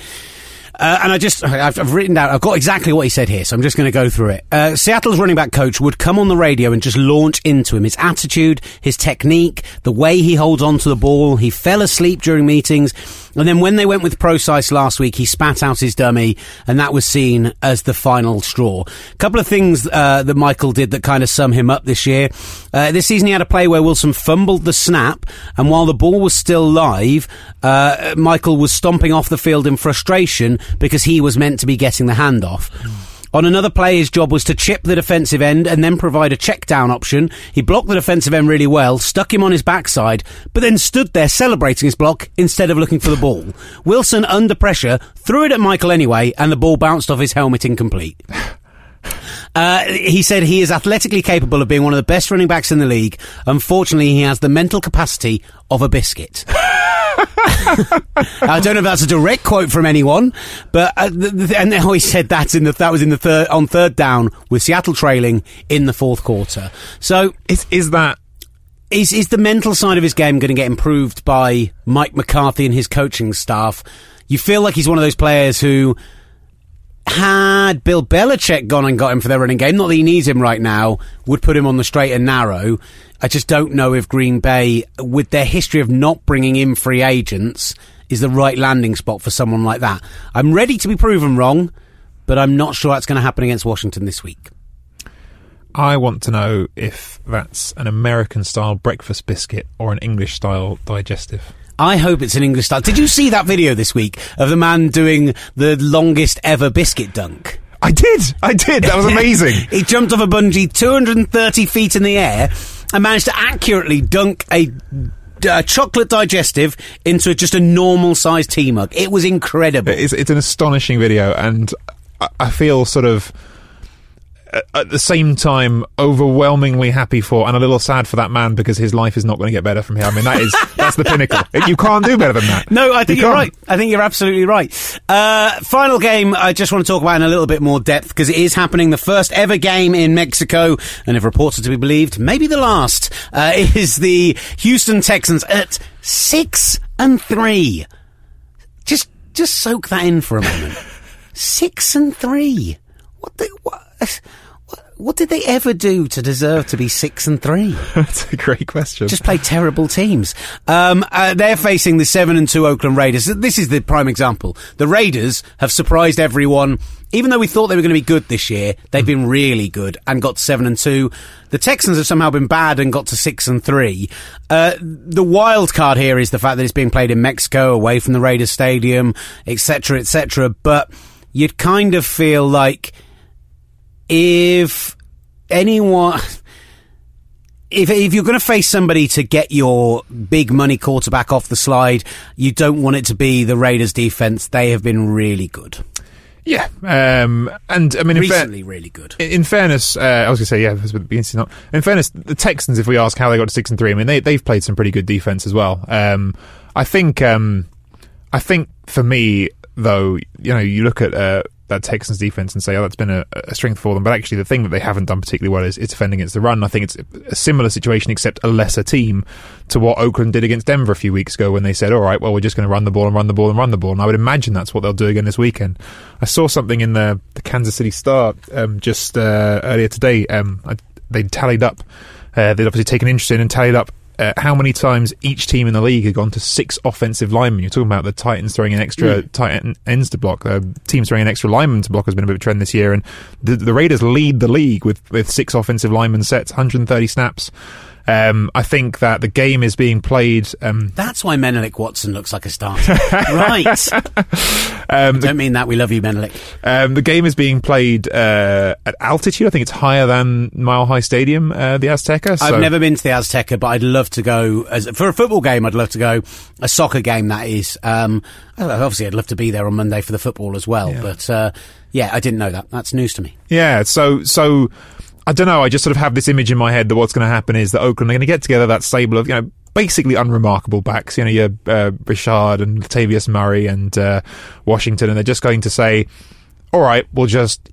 Uh, and I just, I've, I've, written down, I've got exactly what he said here, so I'm just going to go through it. Uh, Seattle's running back coach would come on the radio and just launch into him. His attitude, his technique, the way he holds on to the ball. He fell asleep during meetings. And then when they went with Prosise last week, he spat out his dummy, and that was seen as the final straw. A couple of things uh, that Michael did that kind of sum him up this year. Uh, this season, he had a play where Wilson fumbled the snap, and while the ball was still live, uh, Michael was stomping off the field in frustration because he was meant to be getting the handoff. On another play, his job was to chip the defensive end and then provide a check down option. He blocked the defensive end really well, stuck him on his backside, but then stood there celebrating his block instead of looking for the ball. Wilson, under pressure, threw it at Michael anyway, and the ball bounced off his helmet incomplete. Uh, he said he is athletically capable of being one of the best running backs in the league. Unfortunately, he has the mental capacity of a biscuit. <laughs> I don't know if that's a direct quote from anyone, but uh, the, the, and how he said that in the that was in the third on third down with Seattle trailing in the fourth quarter. So is is that is is the mental side of his game going to get improved by Mike McCarthy and his coaching staff? You feel like he's one of those players who had Bill Belichick gone and got him for their running game, not that he needs him right now, would put him on the straight and narrow. I just don't know if Green Bay, with their history of not bringing in free agents, is the right landing spot for someone like that. I'm ready to be proven wrong, but I'm not sure that's going to happen against Washington this week. I want to know if that's an American style breakfast biscuit or an English style digestive. I hope it's an English style. Did you see that video this week of the man doing the longest ever biscuit dunk? I did. I did. That was <laughs> amazing. he jumped off a bungee 230 feet in the air and managed to accurately dunk a a chocolate digestive into just a normal sized tea mug. It was incredible. It's, it's an astonishing video, and I, I feel sort of at the same time overwhelmingly happy for and a little sad for that man because his life is not going to get better from here. I mean, that is <laughs> that's the pinnacle. You can't do better than that. No, I think you are right. I think you're absolutely right. Uh, final game, I just want to talk about in a little bit more depth because it is happening. The first ever game in Mexico, and if reports are to be believed, maybe the last, uh, <laughs> is the Houston Texans at six and three. Just, just soak that in for a moment. <laughs> six and three. What the? What? What did they ever do to deserve to be six and three? <laughs> That's a great question. Just play terrible teams. Um, uh, they're facing the seven and two Oakland Raiders. This is the prime example. The Raiders have surprised everyone. Even though we thought they were going to be good this year, they've been really good and got to seven and two. The Texans have somehow been bad and got to six and three. Uh, the wild card here is the fact that it's being played in Mexico, away from the Raiders Stadium, etc., etc. But you'd kind of feel like if anyone if if you're going to face somebody to get your big money quarterback off the slide, you don't want it to be the Raiders defense. They have been really good. Yeah, um, and I mean, in recently, really good. In, in fairness, uh, I was going to say, yeah, it was interesting. In fairness, the Texans, if we ask how they got to six and three, I mean, they they've played some pretty good defense as well. Um, I think, um, I think for me though, you know, you look at uh, that Texans defense and say, oh, that's been a, a, strength for them. But actually, the thing that they haven't done particularly well is, is defending against the run. I think it's a similar situation, except a lesser team to what Oakland did against Denver a few weeks ago when they said, all right, well, we're just going to run the ball and run the ball and run the ball. And I would imagine that's what they'll do again this weekend. I saw something in the, the Kansas City Star um, just uh, earlier today. Um, I, they tallied up. Uh, they'd obviously taken interest in and tallied up uh, how many times each team in the league had gone to six offensive linemen. You're talking about the Titans throwing an extra mm. tight ends to block. Uh, teams throwing an extra lineman to block has been a bit of a trend this year, and the, the Raiders lead the league with with six offensive lineman sets, 130 snaps. Um, I think that the game is being played. Um, That's why Menelik Watson looks like a starter. <laughs> right. um, don't mean that. We love you, Menelik. Um, the game is being played uh, at altitude. I think it's higher than Mile High Stadium, uh, the Azteca. So. I've never been to the Azteca, but I'd love to go. As, for a football game, I'd love to go. A soccer game, that is. Um, obviously, I'd love to be there on Monday for the football as well. Yeah. But uh, yeah, I didn't know that. That's news to me. Yeah. So so I don't know. I just sort of have this image in my head that what's going to happen is that Oakland are going to get together that stable of you know basically unremarkable backs. You know, your uh, Richard and Latavius Murray and uh, Washington, and they're just going to say, "All right, we'll just."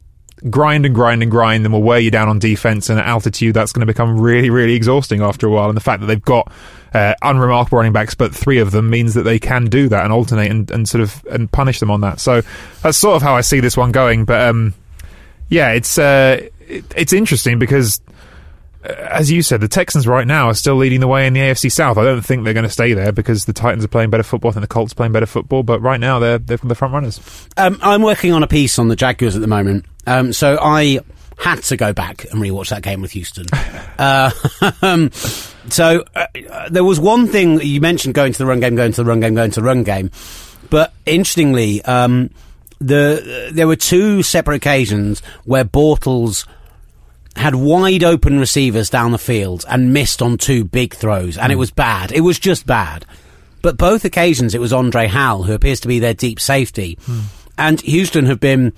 Grind and grind and grind, and we'll wear you down on defense and at altitude. That's going to become really, really exhausting after a while. And the fact that they've got uh, unremarkable running backs, but three of them means that they can do that and alternate and, and sort of and punish them on that. So that's sort of how I see this one going. But um, yeah, it's uh, it, it's interesting because, uh, as you said, the Texans right now are still leading the way in the AFC South. I don't think they're going to stay there because the Titans are playing better football. I think the Colts are playing better football, but right now they're they're the front runners. Um, I'm working on a piece on the Jaguars at the moment, um, so I had to go back and rewatch that game with Houston. <laughs> uh, <laughs> um, so uh, there was one thing you mentioned going to the run game, going to the run game, going to the run game, but interestingly. Um, the there were two separate occasions where Bortles had wide open receivers down the field and missed on two big throws, and mm. it hmm. was bad. It was just bad. But both occasions, it was Andre Hal, who appears to be their deep safety. Mm. And Houston have been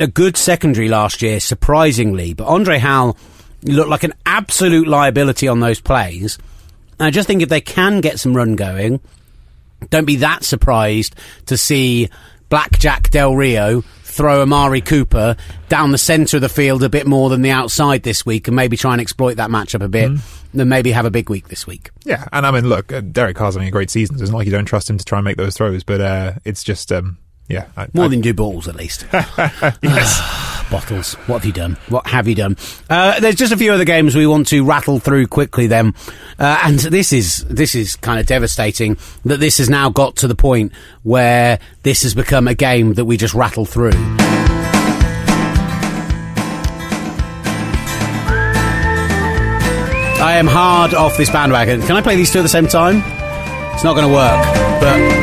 a good secondary last year, surprisingly. But Andre Hal looked like an absolute liability on those plays. And I just think if they can get some run going, don't be that surprised to see Blackjack Del Rio throw Amari Cooper down the centre of the field a bit more than the outside this week and maybe try and exploit that matchup a bit. Mm. Then maybe have a big week this week. Yeah, and I mean, look, uh, Derek Carr's having a great season. It's not like you don't trust him to try and make those throws, but uh, it's just, um, yeah. I, more I, than do balls, at least. <laughs> yes. <sighs> Bortles, what have you done? What have you done? Uh, there's just a few other games we want to rattle through quickly. Then, uh, and this is this is kind of devastating that this has now got to the point where this has become a game that we just rattle through. I am hard off this bandwagon. Can I play these two at the same time? It's not going to work, but.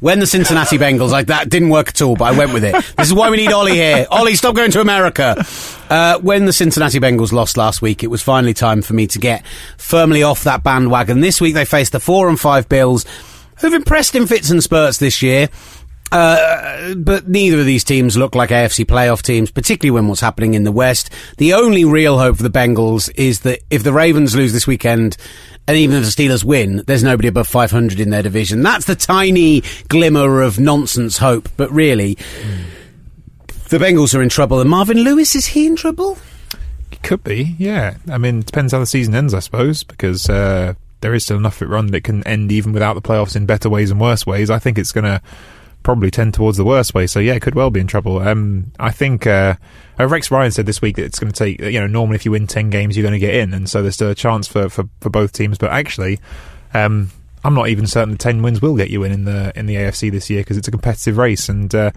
When the Cincinnati Bengals, like that didn't work at all, but I went with it. This is why we need Olly here. <laughs> Olly, stop going to America. Uh, when the Cincinnati Bengals lost last week, it was finally time for me to get firmly off that bandwagon. This week they faced the four and five Bills, who've impressed in fits and spurts this year. Uh, but neither of these teams look like AFC playoff teams, particularly when what's happening in the West. The only real hope for the Bengals is that if the Ravens lose this weekend and even if the Steelers win, there's nobody above 500 in their division. That's the tiny glimmer of nonsense hope. But really, the Bengals are in trouble. And Marvin Lewis, is he in trouble? Could be, yeah. I mean, it depends how the season ends, I suppose, because uh, there is still enough of it run that can end even without the playoffs in better ways and worse ways. I think it's going to probably tend towards the worst way. So yeah, could well be in trouble. Um, I think uh, Rex Ryan said this week that it's going to take. You know, normally if you win ten games, you're going to get in, and so there's still a chance for for, for both teams. But actually, um, I'm not even certain the ten wins will get you in in the in the AFC this year because it's a competitive race and. Uh,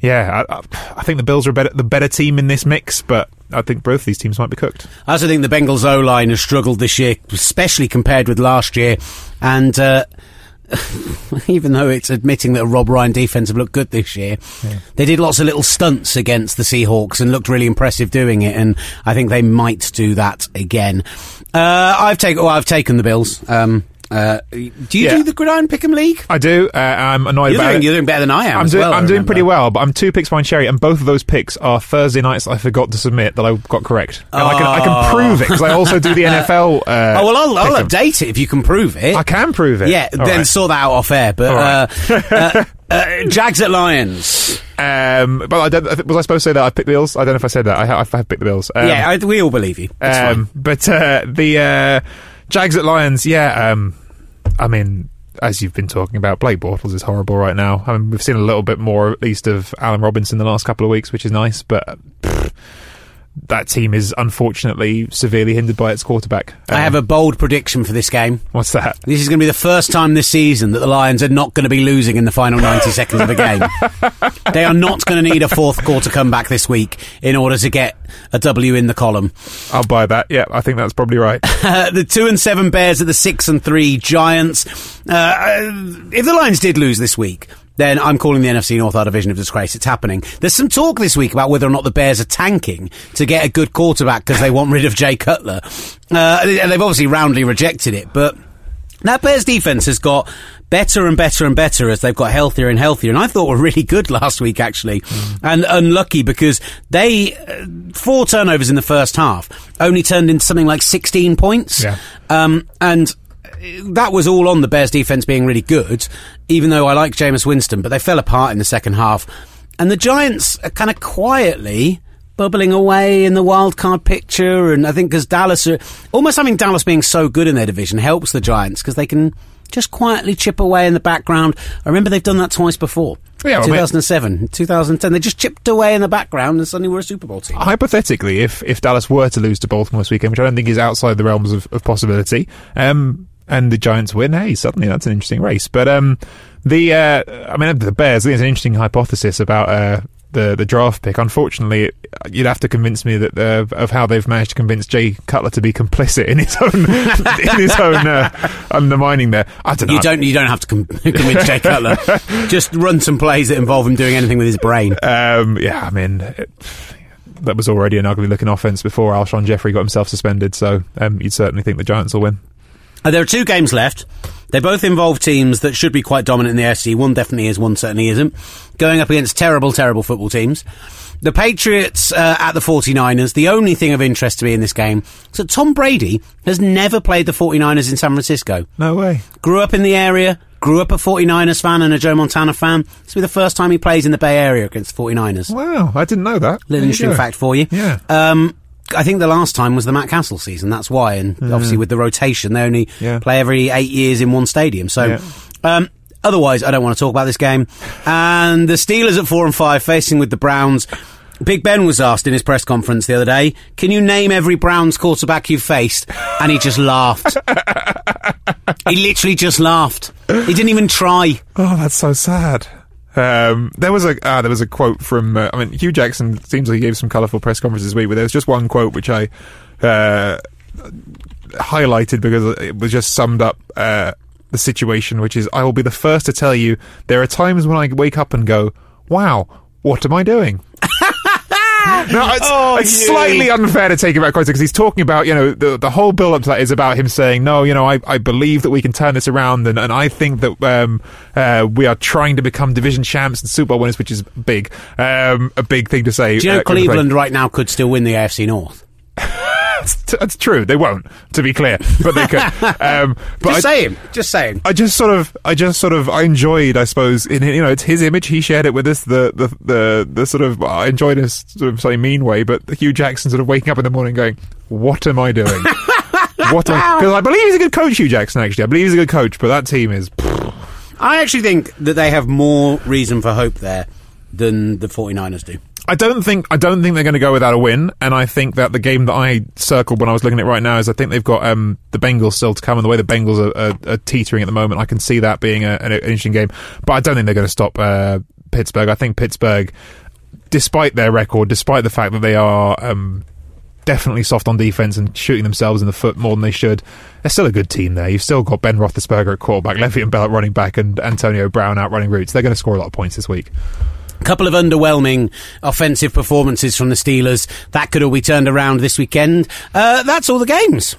yeah, I, I, think the Bills are better, the better team in this mix, but I think both these teams might be cooked. I also think the Bengals O line has struggled this year, especially compared with last year, and. Uh, <laughs> even though it's admitting that a Rob Ryan defense have looked good this year, yeah. they did lots of little stunts against the Seahawks and looked really impressive doing it. And I think they might do that again. Uh, I've taken, well, I've taken the Bills. Um, uh, do you yeah. do the Gridiron Pick'em League? I do. Uh, I'm annoyed you're about doing, it. You're doing better than I am. I'm, do, well, I'm doing pretty well, but I'm two picks behind Sherry, and both of those picks are Thursday nights I forgot to submit that I got correct. Oh. I, can, I can oh. prove it because I also do the <laughs> NFL. Uh, oh well, I'll, I'll update it if you can prove it. I can prove it. Yeah, All then right. sort that out off air. But right. Uh, uh, uh, Jags at Lions. Um, but I don't, was I supposed to say that I picked the Bills? I don't know if I said that. I, have, I have picked the Bills. Um, yeah, I, we all believe you. Um, but the Jags at Lions, yeah. I mean, as you've been talking about, Blake Bortles is horrible right now. I mean, we've seen a little bit more, at least, of Allen Robinson the last couple of weeks, which is nice, but. That team is unfortunately severely hindered by its quarterback. Um, I have a bold prediction for this game. What's that? This is going to be the first time this season that the Lions are not going to be losing in the final 90 <laughs> seconds of a game. They are not going to need a fourth quarter comeback this week in order to get a W in the column. I'll buy that. Yeah, I think that's probably right. <laughs> the two and seven Bears are the six and three Giants. Uh, if the Lions did lose this week, then I'm calling the NFC North our division of disgrace. It's happening. There's some talk this week about whether or not the Bears are tanking to get a good quarterback because they want rid of Jay Cutler. Uh, and they've obviously roundly rejected it, but that Bears defense has got better and better and better as they've got healthier and healthier. And I thought were really good <laughs> last week, actually, mm. and unlucky because they uh, four turnovers in the first half only turned into something like 16 points. Yeah. Um, and that was all on the Bears defense being really good, even though I like Jameis Winston, but they fell apart in the second half. And the Giants are kind of quietly bubbling away in the wild card picture. And I think because Dallas are almost having Dallas being so good in their division helps the Giants because they can just quietly chip away in the background. I remember they've done that twice before. Yeah, 2007, 2010. They just chipped away in the background and suddenly we're a Super Bowl team. Hypothetically, if, if Dallas were to lose to Baltimore this weekend, which I don't think is outside the realms of, of possibility, um, and the Giants win, hey, suddenly that's an interesting race. But um, the uh, I mean, the Bears. I think it's an interesting hypothesis about uh, the the draft pick. Unfortunately, you'd have to convince me that uh, of how they've managed to convince Jay Cutler to be complicit in his own <laughs> in his own uh, undermining there. I don't know. You don't you don't have to com- <laughs> convince Jay Cutler. Just run some plays that involve him doing anything with his brain. Um, yeah, I mean. It, that was already an ugly looking offense before Alshon Jeffery got himself suspended, so um, you'd certainly think the Giants will win. Uh, there are two games left. They both involve teams that should be quite dominant in the AFC. One definitely is, one certainly isn't. Going up against terrible, terrible football teams. The Patriots uh, at the 49ers. The only thing of interest to me in this game is that Tom Brady has never played the 49ers in San Francisco. No way. Grew up in the area, grew up a 49ers fan and a Joe Montana fan. This will be the first time he plays in the Bay Area against the 49ers. Wow, I didn't know that. Little interesting fact for you. Yeah. Um, I think the last time was the Matt Cassel season. That's why, and mm. obviously with the rotation, they only yeah. play every eight years in one stadium. So, yeah. um, otherwise, I don't want to talk about this game. And the Steelers at four and five, facing with the Browns. Big Ben was asked in his press conference the other day, "Can you name every Browns quarterback you've faced?" And he just laughed. <laughs> he literally just laughed. He didn't even try. Oh, that's so sad. Um, there was a uh, there was a quote from uh, I mean Hue Jackson seems like he gave some colourful press conferences this week, but there was just one quote which I uh, highlighted because it was just summed up uh, the situation, which is I will be the first to tell you there are times when I wake up and go, "Wow, what am I doing?" <laughs> no, it's, oh, it's slightly unfair to take him out because he's talking about, you know, the, the whole build up to that is about him saying, no, you know, I, I believe that we can turn this around and, and I think that um, uh, we are trying to become division champs and Super Bowl winners, which is big, um, a big thing to say. Do you know uh, Cleveland right now could still win the AFC North? <laughs> That's true. They won't, to be clear, but they could. <laughs> Um, but just I, saying, just saying. I just sort of, I just sort of, I enjoyed, I suppose, in you know, it's his image. He shared it with us. The the the, the sort of, I enjoyed his sort of slightly mean way, but Hue Jackson sort of waking up in the morning going, "What am I doing?" <laughs> what? Because I believe he's a good coach, Hue Jackson. Actually, I believe he's a good coach, but that team is. Pfft, I actually think that they have more reason for hope there than the 49ers do. I don't think I don't think they're going to go without a win, and I think that the game that I circled when I was looking at it right now is I think they've got um, the Bengals still to come, and the way the Bengals are, are, are teetering at the moment, I can see that being a, an interesting game. But I don't think they're going to stop uh, Pittsburgh. I think Pittsburgh, despite their record, despite the fact that they are um, definitely soft on defense and shooting themselves in the foot more than they should, they're still a good team there. You've still got Ben Roethlisberger at quarterback, <laughs> Le'Veon Bell at running back, and Antonio Brown out running routes. They're going to score a lot of points this week couple of underwhelming offensive performances from the Steelers. That could all be turned around this weekend. Uh, that's all the games.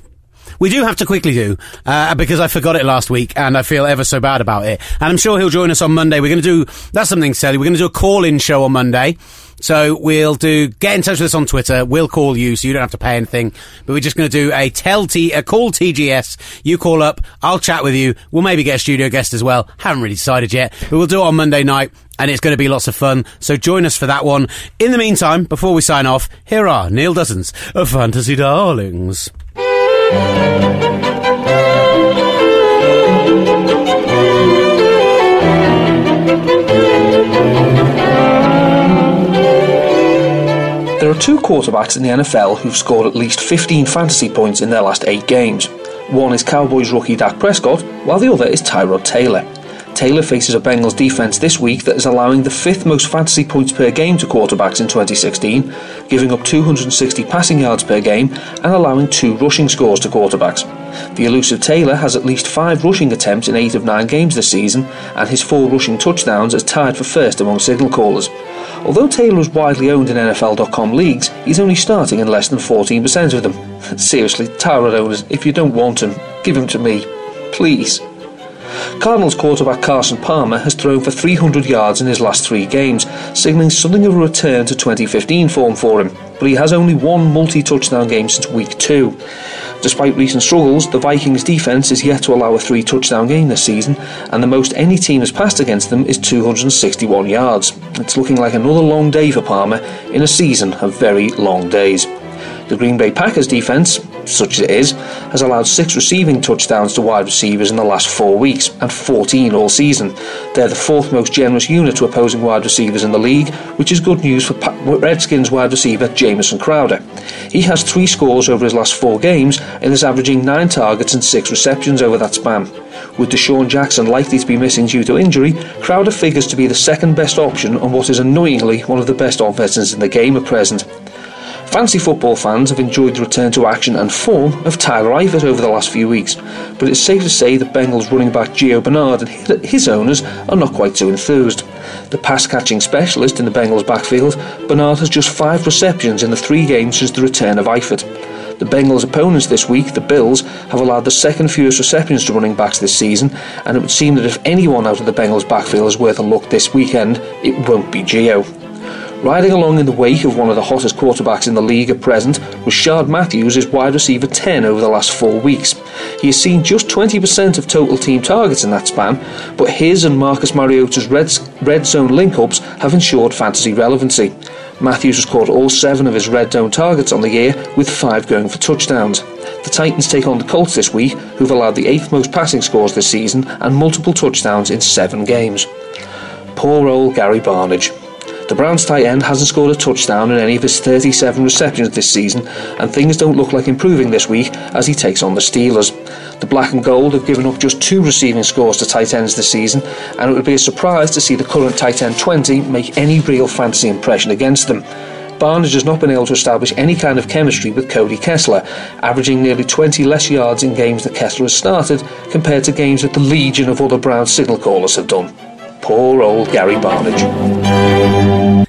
We do have to quickly do, uh, because I forgot it last week and I feel ever so bad about it. And I'm sure he'll join us on Monday. We're going to do, that's something silly. We're going to do a call-in show on Monday. So we'll do, get in touch with us on Twitter. We'll call you so you don't have to pay anything. But we're just going to do a tell T, a call TGS. You call up. I'll chat with you. We'll maybe get a studio guest as well. Haven't really decided yet, but we'll do it on Monday night and it's going to be lots of fun. So join us for that one. In the meantime, before we sign off, here are Neil Dozens of Fantasy Darlings. Are two quarterbacks in the NFL who've scored at least 15 fantasy points in their last eight games. One is Cowboys rookie Dak Prescott, while the other is Tyrod Taylor. Taylor faces a Bengals defense this week that is allowing the fifth most fantasy points per game to quarterbacks in 2016, giving up 260 passing yards per game and allowing two rushing scores to quarterbacks. The elusive Taylor has at least five rushing attempts in eight of nine games this season, and his four rushing touchdowns is tied for first among signal callers. Although Taylor is widely owned in NFL.com leagues, he's only starting in less than 14% of them. <laughs> Seriously, Tyrod owners, if you don't want him, give him to me. Please. Cardinals quarterback Carson Palmer has thrown for 300 yards in his last three games, signalling something of a return to 2015 form for him, but he has only one multi-touchdown game since week two. Despite recent struggles, the Vikings defence is yet to allow a three touchdown game this season, and the most any team has passed against them is 261 yards. It's looking like another long day for Palmer in a season of very long days. The Green Bay Packers defense, such as it is, has allowed six receiving touchdowns to wide receivers in the last four weeks and 14 all season. They're the fourth most generous unit to opposing wide receivers in the league, which is good news for Redskins wide receiver Jamison Crowder. He has three scores over his last four games and is averaging nine targets and six receptions over that span. With DeSean Jackson likely to be missing due to injury, Crowder figures to be the second best option on what is annoyingly one of the best offenses in the game at present. Fancy football fans have enjoyed the return to action and form of Tyler Eifert over the last few weeks, but it's safe to say that Bengals running back Gio Bernard and his owners are not quite so enthused. The pass catching specialist in the Bengals backfield, Bernard has just five receptions in the three games since the return of Eifert. The Bengals' opponents this week, the Bills, have allowed the second fewest receptions to running backs this season, and it would seem that if anyone out of the Bengals' backfield is worth a look this weekend, it won't be Gio. Riding along in the wake of one of the hottest quarterbacks in the league at present, Rishard Matthews is wide receiver 10 over the last four weeks. He has seen just 20% of total team targets in that span, but his and Marcus Mariota's red, red zone link ups have ensured fantasy relevancy. Matthews has caught all seven of his red zone targets on the year, with five going for touchdowns. The Titans take on the Colts this week, who've allowed the eighth most passing scores this season and multiple touchdowns in seven games. Poor old Gary Barnidge. The Browns tight end hasn't scored a touchdown in any of his 37 receptions this season, and things don't look like improving this week as he takes on the Steelers. The black and gold have given up just two receiving scores to tight ends this season, and it would be a surprise to see the current tight end 20 make any real fantasy impression against them. Barnes has not been able to establish any kind of chemistry with Cody Kessler, averaging nearly 20 less yards in games that Kessler has started compared to games that the legion of other Browns signal callers have done. Poor old Gary Barnidge.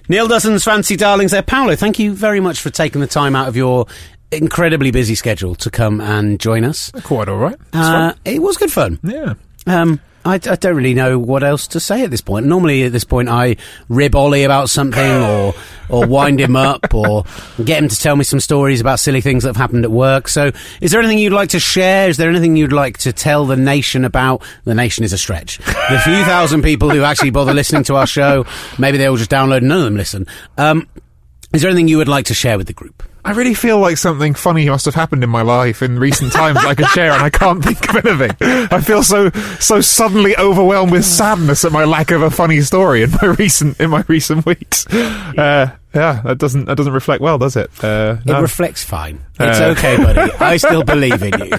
Neil Dozens fancy darlings there. Paolo, thank you very much for taking the time out of your incredibly busy schedule to come and join us. Quite all right. Uh, it was good fun. Yeah. Um, I, I, don't really know what else to say at this point. Normally, at this point, I rib Olly about something, <sighs> or or wind him up, or get him to tell me some stories about silly things that have happened at work. So, is there anything you'd like to share? Is there anything you'd like to tell the nation about? The nation is a stretch. The few thousand people who actually bother listening to our show, maybe they all just download and none of them listen. Um, is there anything you would like to share with the group? I really feel like something funny must have happened in my life in recent times that I could share, and I can't think of anything. I feel so so suddenly overwhelmed with sadness at my lack of a funny story in my <laughs> recent in my recent weeks. Uh, yeah, that doesn't that doesn't reflect well, does it? Uh, no. It reflects fine. It's uh, okay, buddy. I still <laughs> believe in you.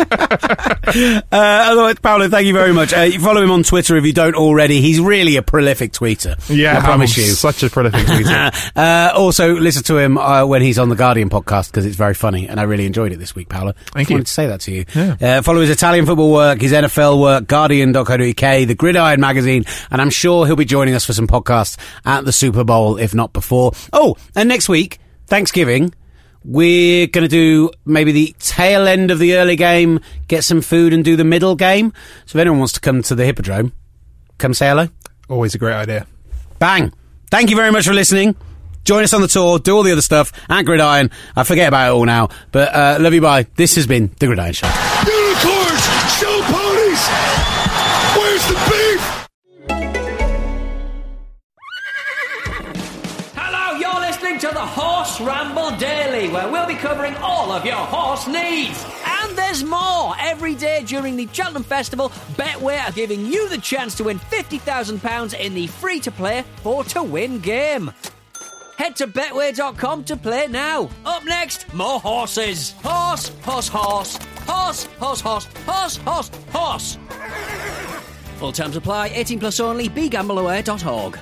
uh, otherwise, Paolo, thank you very much. Uh, you follow him on Twitter if you don't already. He's really a prolific tweeter. Yeah, I promise I'm you. Such a prolific tweeter. <laughs> uh, also, listen to him uh, when he's on the Guardian podcast because it's very funny, and I really enjoyed it this week, Paolo. Thank I you. wanted to say that to you. Yeah. Uh, follow his Italian football work, his NFL work, Guardian.co.uk, the Gridiron magazine, and I'm sure he'll be joining us for some podcasts at the Super Bowl, if not before. Oh, and next week, Thanksgiving. We're going to do maybe the tail end of the early game, get some food, and do the middle game. So if anyone wants to come to the Hippodrome, come say hello. Always a great idea. Bang! Thank you very much for listening. Join us on the tour, do all the other stuff at Gridiron. I forget about it all now, but uh, love you, bye. This has been The Gridiron Show. Unicorns! Show Ramble Daily, where we'll be covering all of your horse needs. And there's more. Every day during the Cheltenham Festival, Betway are giving you the chance to win £50,000 in the free to play 4 to win game. Head to betway.com to play now. Up next, more horses. Horse, horse, horse. Horse, horse, horse, horse, horse, horse. Full terms apply, 18 plus only, begambleaware.org.